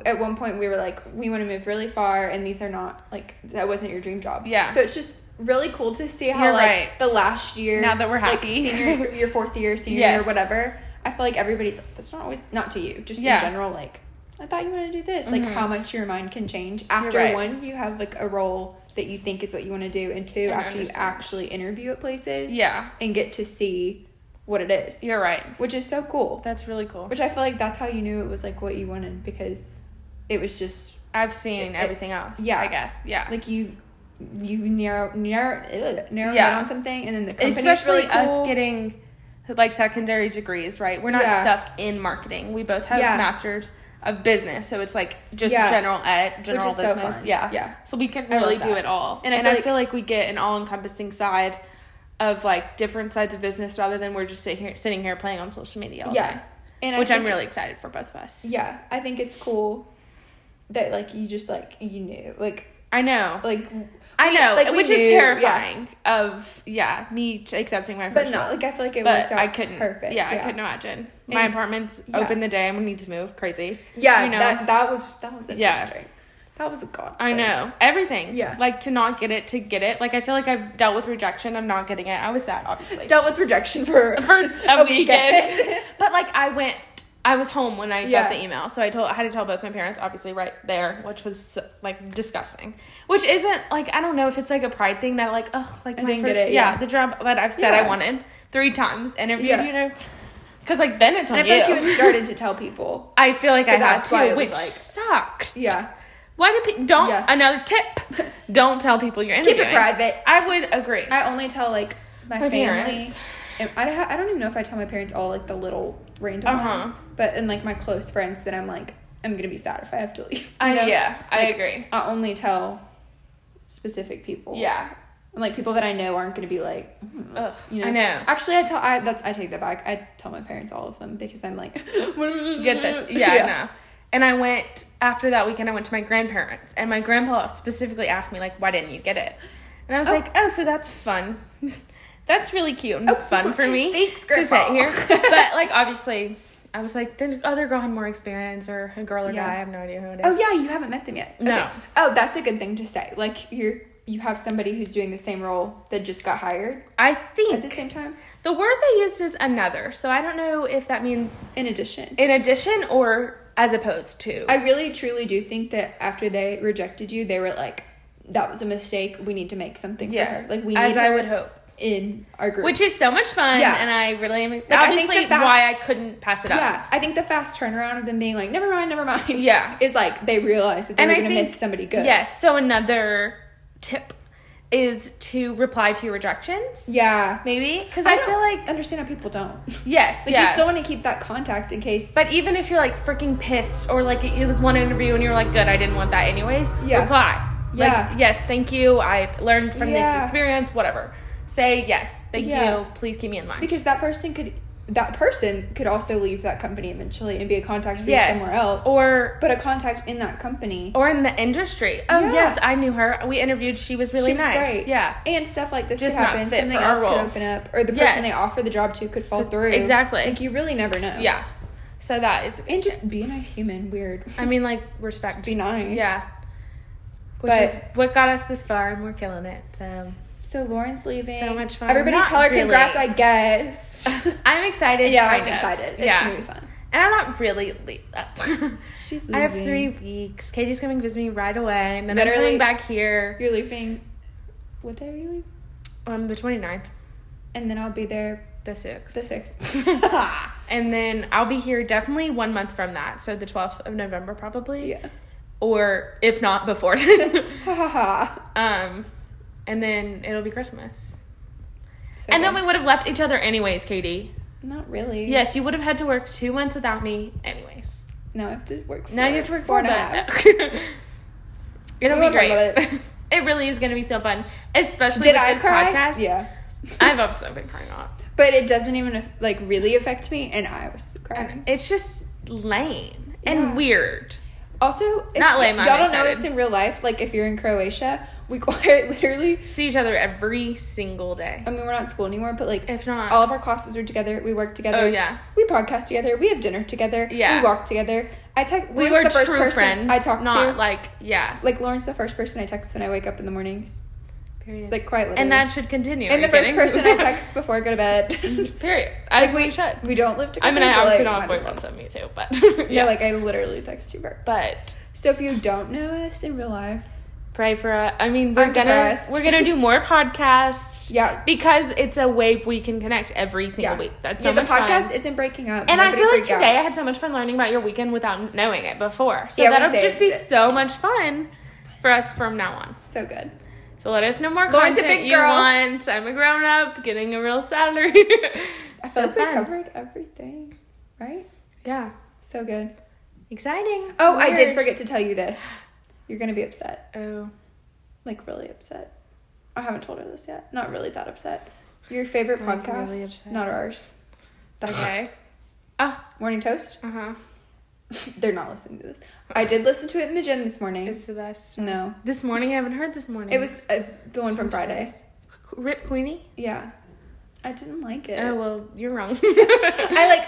B: at one point we were like, we want to move really far, and these are not like that wasn't your dream job.
A: Yeah.
B: So it's just really cool to see how
A: You're
B: like
A: right.
B: the last year,
A: Now that we're happy like,
B: senior [laughs] your fourth year, senior
A: Yes.
B: year, whatever. I feel like everybody's like, that's not always not to you, just
A: Yeah.
B: in general. Like, I thought you wanted to do this. Like
A: Mhm.
B: how much your mind can change after
A: right.
B: one, you have like a role that you think is what you want to do, and two, after you actually interview at places,
A: Yeah.
B: and get to see what it is,
A: You're right.
B: which is so cool.
A: That's really cool.
B: Which I feel like that's how you knew it was like what you wanted because it was just
A: I've seen
B: it-
A: everything else.
B: yeah.
A: I guess. Yeah.
B: like you you narrow narrow narrow
A: Yeah.
B: down on something and then the company's
A: Especially
B: really cool.
A: us getting like secondary degrees, right? We're not
B: Yeah.
A: stuck in marketing. We both have
B: Yeah.
A: masters of business, so it's like just
B: Yeah.
A: general ed, general
B: so
A: business.
B: fun.
A: Yeah,
B: Yeah.
A: So we can really do it all,
B: And
A: and,
B: I
A: I,
B: feel
A: feel,
B: like-
A: like we get an all-encompassing side of like different sides of business rather than we're just sitting here sitting here playing on social media all
B: Yeah.
A: day.
B: And
A: Which I'm really excited for both of us.
B: Yeah, I think it's cool that like you just like you knew like
A: I know.
B: like
A: I know,
B: like,
A: which
B: knew,
A: is
B: yeah.
A: terrifying. Of yeah, me accepting my
B: but
A: first
B: no,
A: role.
B: like I feel like it
A: but
B: worked out
A: I couldn't.
B: perfect.
A: Yeah, I couldn't imagine. My
B: And-
A: apartment's
B: yeah.
A: open the day. I'm gonna need to move. Crazy.
B: Yeah,
A: you know?
B: that that was that was
A: Yeah.
B: interesting. That was a god.
A: I know everything.
B: Yeah.
A: like to not get it, to get it. Like I feel like I've dealt with rejection. I'm not getting it. I was sad, obviously,
B: Dealt with rejection for [laughs]
A: for a, [laughs]
B: a
A: weekend.
B: weekend. [laughs]
A: but like I went. I was home when I
B: Yeah.
A: got the email, so I told I had to tell both my parents, obviously, right there, which was like disgusting. Which isn't like I don't know if it's like a pride thing that like ugh like
B: I
A: my
B: didn't
A: first
B: get it,
A: yeah.
B: yeah.
A: the job that I've said I wanted three times interviewed
B: Yeah.
A: you know because like then it's on
B: and I feel
A: you.
B: like you started to tell people. [laughs]
A: I feel like
B: So
A: I have
B: that's why
A: too,
B: it was
A: which
B: like-
A: sucked.
B: Yeah,
A: Why do people don't
B: Yeah.
A: another tip? [laughs] Don't tell people you're interviewing.
B: keep it private.
A: I would agree.
B: I only tell like my,
A: My
B: family.
A: parents.
B: I don't, I don't even know if I tell my parents all like the little random
A: Uh-huh.
B: ones, but in like my close friends, that I'm like I'm gonna be sad if I have to leave.
A: I
B: know?
A: yeah, I agree.
B: I only tell specific people.
A: Yeah.
B: and like people that I know aren't gonna be like, hmm,
A: Ugh,
B: you know.
A: I know.
B: Actually, I tell I that's I take that back. I tell my parents all of them because I'm like, [laughs] "What do you
A: Get this. Yeah, I know. And I went after that weekend. I went to my grandparents, and my grandpa specifically asked me like, "Why didn't you get it?" And I was
B: Oh.
A: like, "Oh, so that's fun. [laughs] that's really cute and
B: Oh,
A: fun for me [laughs]
B: thanks,
A: to sit here." but like, obviously, I was like, "The other girl had more experience, or a girl or
B: Yeah.
A: guy. I have no idea who it oh, is."
B: Oh yeah, you haven't met them yet.
A: No.
B: Okay. Oh, that's a good thing to say. Like you're you have somebody who's doing the same role that just got hired
A: I think at
B: the same time.
A: the word they used is another. So I don't know if that means
B: In addition,
A: in addition or as opposed to.
B: I really truly do think that after they rejected you, they were like, "That was a mistake. We need to make something
A: yes,
B: for her. Like we
A: as I
B: her
A: would hope.
B: In our group."
A: Which is so much fun,
B: Yeah.
A: and I really am.
B: I think
A: obviously,
B: fast-
A: why I couldn't pass it up.
B: yeah, I think the fast turnaround of them being like, "Never mind, never mind."
A: Yeah.
B: is like they realized that they
A: and
B: were
A: I
B: going to
A: think
B: miss somebody good.
A: Yes. So another tip is to reply to your rejections.
B: yeah.
A: Maybe because I,
B: don't
A: feel like
B: understand how people don't.
A: yes,
B: Like
A: yeah.
B: you still want to keep that contact in case.
A: but even if you're like freaking pissed or like it was one interview and you're like, good, I didn't want that anyways.
B: Yeah.
A: Reply.
B: Yeah.
A: Like, yes, thank you. I learned from this experience. Whatever. Say yes, thank
B: Yeah.
A: you. Please keep me in mind.
B: because that person could that person could also leave that company eventually and be a contact for
A: yes,
B: somewhere else.
A: or
B: but a contact in that company
A: or in the industry. Oh
B: Yeah.
A: yes, I knew her. We interviewed. She was really
B: she was
A: nice.
B: great.
A: Yeah.
B: and stuff like this
A: Just
B: could happen. Something else could open up, or the person
A: Yes.
B: they offer the job to could fall through.
A: Exactly.
B: Like you really never know.
A: Yeah. So that is.
B: and just be a nice human. Weird.
A: I mean, like respect.
B: be nice.
A: Yeah. Which
B: But-
A: is what got us this far, and we're killing it. So
B: So Lauren's leaving.
A: So much fun.
B: Everybody
A: Not
B: tell her
A: really.
B: congrats. I guess. [laughs]
A: I'm excited.
B: yeah, I'm
A: of.
B: excited. It's
A: yeah.
B: gonna be fun.
A: And I'm not really. Le- [laughs]
B: She's
A: I have three weeks. Katie's coming visit me right away, and then
B: Literally-
A: I'm coming back here
B: You're leaving. What day are you leaving?
A: on the 29th,
B: And then I'll be there
A: the 6th.
B: the sixth. [laughs]
A: and then I'll be here definitely one month from that, so the 12th of November probably.
B: yeah.
A: Or if not before then.
B: Ha ha ha.
A: um, and then it'll be Christmas.
B: So
A: and then we would have left each other anyways, Katie.
B: Not really.
A: Yes, you would have had to work two months without me, anyways.
B: No, I have to work.
A: Now you have to work
B: four
A: four,
B: and a half. [laughs]
A: it'll
B: We
A: be great. It. [laughs]
B: it.
A: really is going to be so fun, especially
B: Did
A: with
B: I
A: this
B: cry?
A: podcast.
B: Yeah. [laughs]
A: I've also been crying a lot.
B: But it doesn't even like really affect me, and I was crying.
A: It's just lame and
B: Yeah.
A: weird.
B: Also, if
A: Not lame,
B: Y'all
A: I'm
B: don't know this in real life. Like if you're in Croatia, we [laughs] quite literally.
A: See each other every single day.
B: I mean, we're not in school anymore, but like
A: If not,
B: all of our classes are together. We work together.
A: oh yeah,
B: We podcast together. We have dinner together.
A: Yeah.
B: We walk together. I text.
A: we were
B: the first person
A: friends.
B: I talk
A: not
B: to.
A: like yeah.
B: like Lauren's the first person I text when I wake up in the mornings.
A: Period.
B: Like quite literally.
A: and that should continue.
B: and the first
A: kidding?
B: person I [laughs] text before I go to bed. [laughs]
A: Period. As
B: Like,
A: we should.
B: we don't live together.
A: I mean, I obviously
B: like,
A: don't have
B: as well.
A: boyfriends of me too, but
B: Yeah, like I literally text you first.
A: but
B: So if you don't know us in real life,
A: pray for us. I mean, we're
B: I'm
A: gonna
B: depressed.
A: we're gonna do more [laughs] podcasts.
B: Yeah.
A: because it's a way we can connect every single
B: yeah,
A: week. That's
B: yeah,
A: so
B: the
A: much
B: podcast
A: fun.
B: isn't breaking up.
A: And I
B: Nobody
A: feel like
B: freak out.
A: today I had so much fun learning about your weekend without knowing it before. So
B: Yeah, we
A: that'll just
B: saved
A: be
B: it.
A: so much fun for us from now on.
B: so good.
A: So let us know more
B: Lauren's a
A: content
B: big
A: you
B: girl.
A: want. I'm a grown up, getting a real salary. [laughs]
B: I
A: so
B: feel like we
A: fun.
B: covered everything, right?
A: Yeah,
B: So good.
A: exciting.
B: Oh, I did forget to tell you this. You're gonna be upset,
A: Oh,
B: like really upset. I haven't told her this yet. Not really that upset. Your favorite
A: I'm
B: podcast?
A: really
B: not ours.
A: Okay. [laughs] Ah.
B: Morning Toast?
A: Uh huh. [laughs]
B: They're not listening to this. I did listen to it in the gym this morning.
A: It's the best.
B: no.
A: This morning, I haven't heard this morning.
B: It was uh, the one from Friday.
A: Rip Queenie.
B: Yeah. I didn't like it.
A: Oh well, you're wrong. [laughs]
B: I like.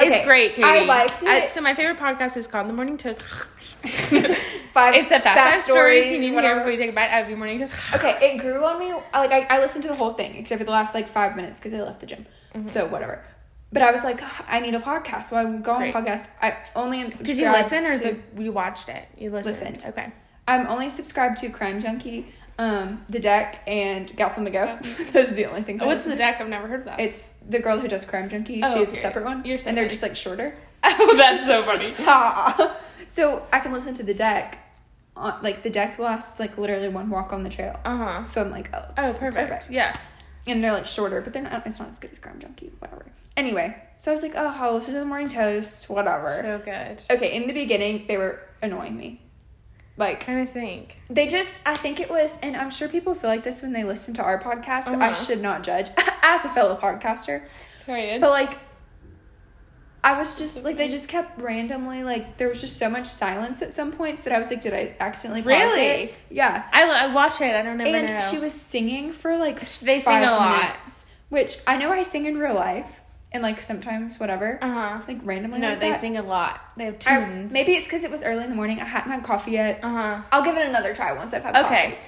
A: It's
B: okay,
A: great, Katie.
B: I liked
A: I-
B: it.
A: so my favorite podcast is called The Morning Toast. [laughs]
B: Five
A: it's the fast, fast stories you need to hear
B: whatever.
A: before you take a bite out of your morning toast. [sighs]
B: Okay, it grew on me. Like I, I listened to the whole thing except for the last like five minutes because I left the gym.
A: Mm-hmm.
B: So whatever. But I was like, "Ugh, I need a podcast, so I go on
A: Great.
B: podcast. I only am.
A: Did you listen or
B: to,
A: the, you watched it? You listened.
B: Listened.
A: Okay.
B: I'm only subscribed to Crime Junkie, um, The Deck, and Gals on the Go. [laughs] Those are the only things.
A: Oh, what's the deck? I've never heard of that.
B: It's the girl who does Crime Junkie.
A: Oh,
B: she has a separate one,
A: You're so
B: and they're
A: funny.
B: just like shorter. [laughs]
A: oh, that's so funny. [laughs]
B: so I can listen to The Deck. On, like the deck lasts like literally one walk on the trail.
A: Uh huh.
B: So I'm like, oh,
A: Oh,
B: it's
A: perfect. Yeah.
B: and they're like shorter, but they're not. It's not as good as Crime Junkie, whatever. Anyway, so I was like, oh, I'll listen to the Morning Toast, whatever.
A: So good.
B: okay, in the beginning, they were annoying me. Like
A: Kind of think.
B: they just, I think it was, and I'm sure people feel like this when they listen to our podcast. So I
A: Uh-huh.
B: should not judge [laughs] as a fellow podcaster,
A: Period.
B: but like. I was just like they just kept randomly like there was just so much silence at some points that I was like, did I accidentally
A: Really?
B: it? Yeah.
A: I, I watch it. I don't never
B: and
A: know.
B: she was singing for like
A: They sing a lot.
B: which I know I sing in real life and like sometimes whatever
A: Uh huh.
B: like randomly
A: No,
B: like
A: they
B: that.
A: sing a lot. They have
B: I-
A: tunes.
B: maybe it's because it was early in the morning I hadn't had coffee yet
A: Uh huh.
B: I'll give it another try once I've had coffee.
A: Okay.
B: coffee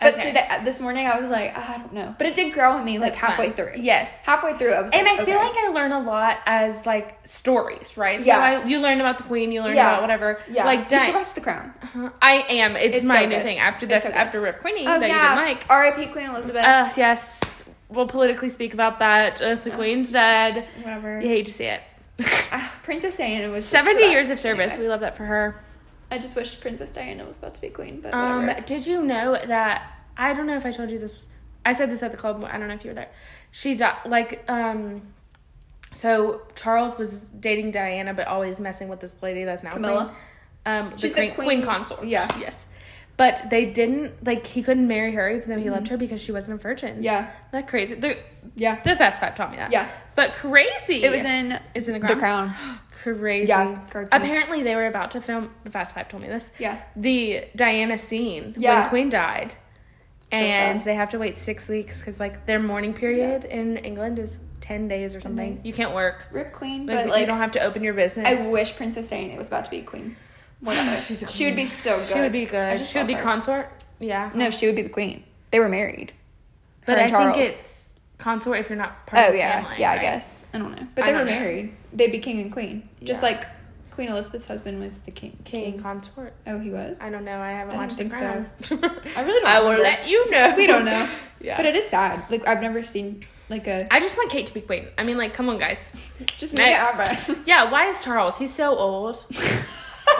B: but
A: Okay.
B: today this morning I was like "Ah, I don't know but it did grow on me like
A: That's
B: halfway
A: fun.
B: through
A: Yes.
B: halfway through I was
A: And
B: like,
A: I feel
B: okay.
A: like I learn a lot as like stories, right?
B: Yeah.
A: So I, you learn about the queen, you learn
B: Yeah.
A: about whatever.
B: yeah
A: Like
B: you should
A: Di-
B: watch The Crown
A: uh-huh. I am. It's,
B: It's
A: my
B: so
A: new
B: good.
A: thing after this.
B: so
A: after Rip Queenie
B: oh
A: that
B: yeah
A: you didn't like.
B: R.I.P. Queen Elizabeth
A: Uh, yes. We'll politically speak about that. Uh, the queen's dead.
B: whatever
A: You hate to see it. [laughs]
B: Ah, Princess Diana was
A: Seventy years of service.
B: Anyway,
A: We love that for her.
B: I just wish Princess Diana was about to be queen but
A: Um, did you know that? I don't know if I told you this. I said this at the club. I don't know if you were there. She died. Like, um, so Charles was dating Diana, but always messing with this lady that's now
B: Camilla?
A: queen. Um,
B: She's
A: the queen-
B: queen
A: consort.
B: yeah.
A: Yes. But they didn't like he couldn't marry her even though he loved her because she wasn't a virgin.
B: Mm-hmm. yeah
A: That crazy. The,
B: yeah
A: the Fast Five taught me that.
B: yeah
A: But crazy.
B: it was in
A: It's in the Crown.
B: The [gasps]
A: crown. Crazy.
B: Yeah.
A: Apparently they were about to film the Fast Five told me this.
B: yeah
A: The Diana scene
B: Yeah.
A: when Queen died.
B: So
A: and
B: sad.
A: they have to wait six weeks because like their mourning period in England is ten days or something. You can't work.
B: Rip Queen,
A: Like,
B: but
A: you don't have to open your business.
B: I wish Princess Diana was about to be queen. Whatever. [sighs]
A: She's a
B: She would be so good.
A: she would be good. She would be
B: her.
A: consort. Yeah.
B: No, she would be the queen. They were married.
A: but I
B: Charles.
A: think it's consort if you're not part
B: Oh
A: of the
B: yeah,
A: family.
B: yeah.
A: right?
B: I guess I don't know, but they were
A: know.
B: married. They'd be king and queen, just like Queen Elizabeth's husband was the king.
A: King consort.
B: Oh, he was.
A: I don't know. I haven't
B: I
A: watched The
B: think
A: Crown. [laughs]
B: I really don't.
A: I will let you know.
B: We don't know, [laughs]
A: yeah.
B: but it is sad. Like I've never seen like a
A: I just want Kate to be queen. I mean, like, come on, guys. [laughs]
B: just make it
A: Next.
B: happen.
A: Yeah, why is Charles? He's so old.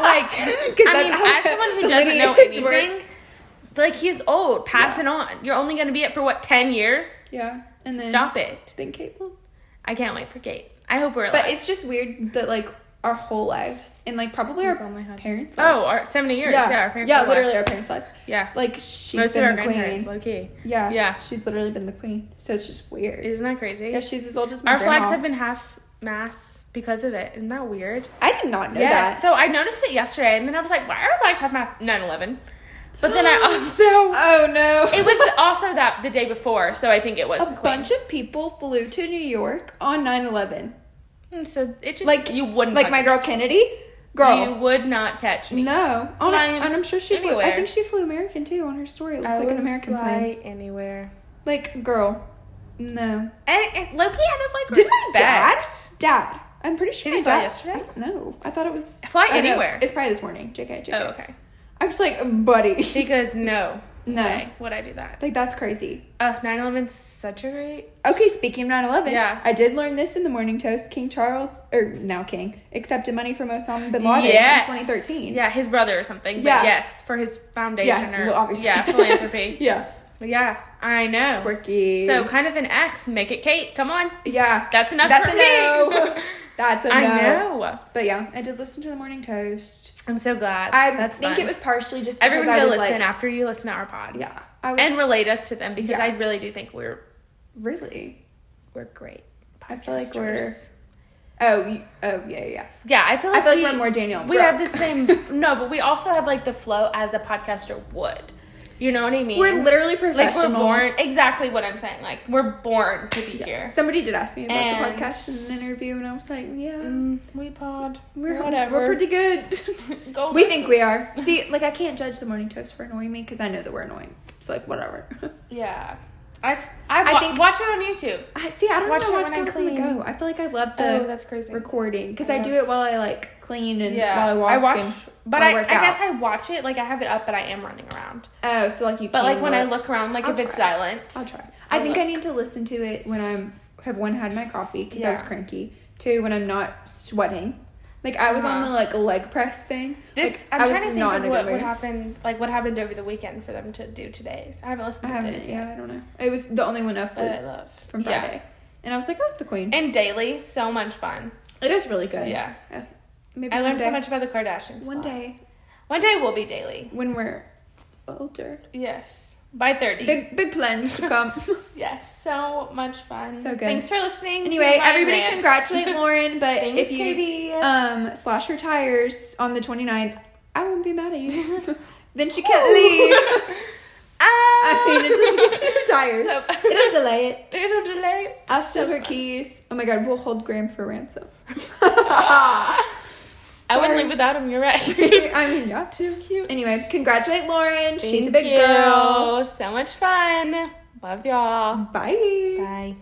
A: Like, [laughs]
B: 'Cause
A: I mean,
B: how
A: as someone who doesn't know anything,
B: works.
A: like he's old. Pass
B: Yeah.
A: it on. You're only going to be it for what ten years.
B: Yeah, and then
A: Stop it.
B: Then Kate will.
A: I can't wait for Kate. I hope we're alive.
B: But it's just weird that like our whole lives and like probably our
A: only had-
B: parents.
A: oh, our seventy years. Yeah, our parents.
B: yeah, literally
A: alive.
B: our parents' life.
A: Yeah,
B: Like she's
A: most of
B: been
A: our
B: the queen.
A: low key.
B: Yeah,
A: Yeah.
B: She's literally been the queen, so it's just weird.
A: Isn't that crazy?
B: yeah, she's as old as my
A: our flags have been half mass because of it. Isn't that weird?
B: I did not know
A: Yeah.
B: that.
A: So I noticed it yesterday, and then I was like, "Why are flags half mass?" 9-11. But then I [gasps] also
B: oh no!
A: it was also that the day before, so I think it was
B: a bunch of people flew to New York on 9-11.
A: Hmm, so it just
B: Like
A: you wouldn't
B: Like my girl Kennedy, girl.
A: You would not catch me.
B: no, on and I'm sure she flew. I think she flew American too on her story. It looks
A: I
B: like an American
A: fly
B: plane.
A: anywhere.
B: Like girl, no.
A: And it, Loki out of like
B: Did my dad? Dad. I'm pretty sure
A: Did fly
B: dad-
A: yesterday?
B: I don't know. I thought it was
A: Fly
B: no,
A: anywhere.
B: It's probably this morning. JK, JK.
A: Oh, okay.
B: I'm just like, buddy.
A: Because no, [laughs]
B: No.
A: way would I do that.
B: Like that's crazy.
A: Uh, 9/11's such a great.
B: Okay, speaking of 9/11,
A: Yeah.
B: I did learn this in the morning toast. King Charles, or now King, accepted money from Osama bin Laden
A: yes.
B: in 2013.
A: Yeah, his brother or something. But
B: Yeah.
A: yes, for his foundation
B: Yeah,
A: or
B: obviously.
A: yeah philanthropy. [laughs]
B: Yeah.
A: yeah, I know.
B: Quirky.
A: So kind of an X. Make it Kate. Come on.
B: yeah,
A: That's enough
B: that's
A: for
B: a
A: me.
B: no. [laughs] that's a no.
A: I know.
B: But yeah, I did listen to the morning toast.
A: I'm so glad.
B: I
A: That's
B: think
A: fun.
B: it was partially just
A: Everyone
B: I
A: go listen
B: like,
A: after you listen to our pod.
B: yeah, I was
A: And relate us to them because
B: Yeah.
A: I really do think we're
B: Really,
A: we're great.
B: I feel like we're- Oh, oh yeah, yeah.
A: Yeah, I feel
B: I
A: like
B: feel like
A: we,
B: we're more Danielle. and
A: We have the same [laughs] no, but we also have like the flow as a podcaster would. You know what I mean?
B: We're literally professional.
A: like we're born exactly what I'm saying. Like we're born to be here.
B: Somebody did ask me about
A: And-
B: the podcast in an interview, and I was like, yeah,
A: Mm, we pod.
B: we're
A: whatever.
B: We're pretty good. [laughs] [laughs]
A: Go
B: we
A: listen.
B: think we are. [laughs] See, like I can't judge the morning toast for annoying me because I know that we're annoying. So like whatever.
A: Yeah. I wa-
B: think-
A: watch it on YouTube.
B: I see. I don't
A: Watch
B: know
A: it
B: watch
A: I
B: Girls on the. Go. I feel like I love the oh,
A: that's crazy.
B: recording because
A: I
B: I, do it while I like clean and
A: yeah,
B: while I walk.
A: I watch, but
B: while
A: I, I guess. I watch it like I have it up, but I am running around.
B: oh, so like you.
A: But like when I look around, like
B: I'll
A: if it's
B: try.
A: silent,
B: I'll try.
A: I'll
B: I think I need to listen to it when I'm have one had my coffee because I was cranky. Two when I'm not sweating. Like I was on
A: Uh-huh.
B: the like leg press thing.
A: This
B: Like,
A: I'm
B: I
A: trying to think of what, what happened, like what happened over the weekend for them to do today's. I haven't listened
B: I
A: to
B: haven't.
A: today's
B: Yeah,
A: yet.
B: I don't know. It was the only one up
A: But I
B: was from
A: yeah.
B: Friday, and I was like, oh, the queen.
A: And daily, so much fun.
B: it is really good.
A: Yeah,
B: Maybe
A: I learned
B: day,
A: so much about the Kardashians.
B: One day
A: one day we'll be daily.
B: when we're older,
A: Yes, by thirty.
B: big big plans to come. [laughs]
A: yes, so much fun.
B: So good.
A: Thanks for listening. to
B: anyway, everybody
A: rant.
B: congratulate [laughs] Lauren. But
A: Thanks,
B: if you
A: Katie.
B: um slash her tires on the 29th, I wouldn't be mad at you. [laughs] then she can't leave.
A: Ah.
B: I mean, until she gets her tires.
A: So-
B: It'll delay it.
A: It'll delay.
B: I'll steal her keys. Oh my god, we'll hold Graham for ransom.
A: I wouldn't live without him. You're right. [laughs]
B: I [laughs] mean, not too
A: Cute.
B: Anyway, congratulate Lauren. Thank She's a big
A: you.
B: girl.
A: So much fun. Love y'all.
B: Bye.
A: Bye.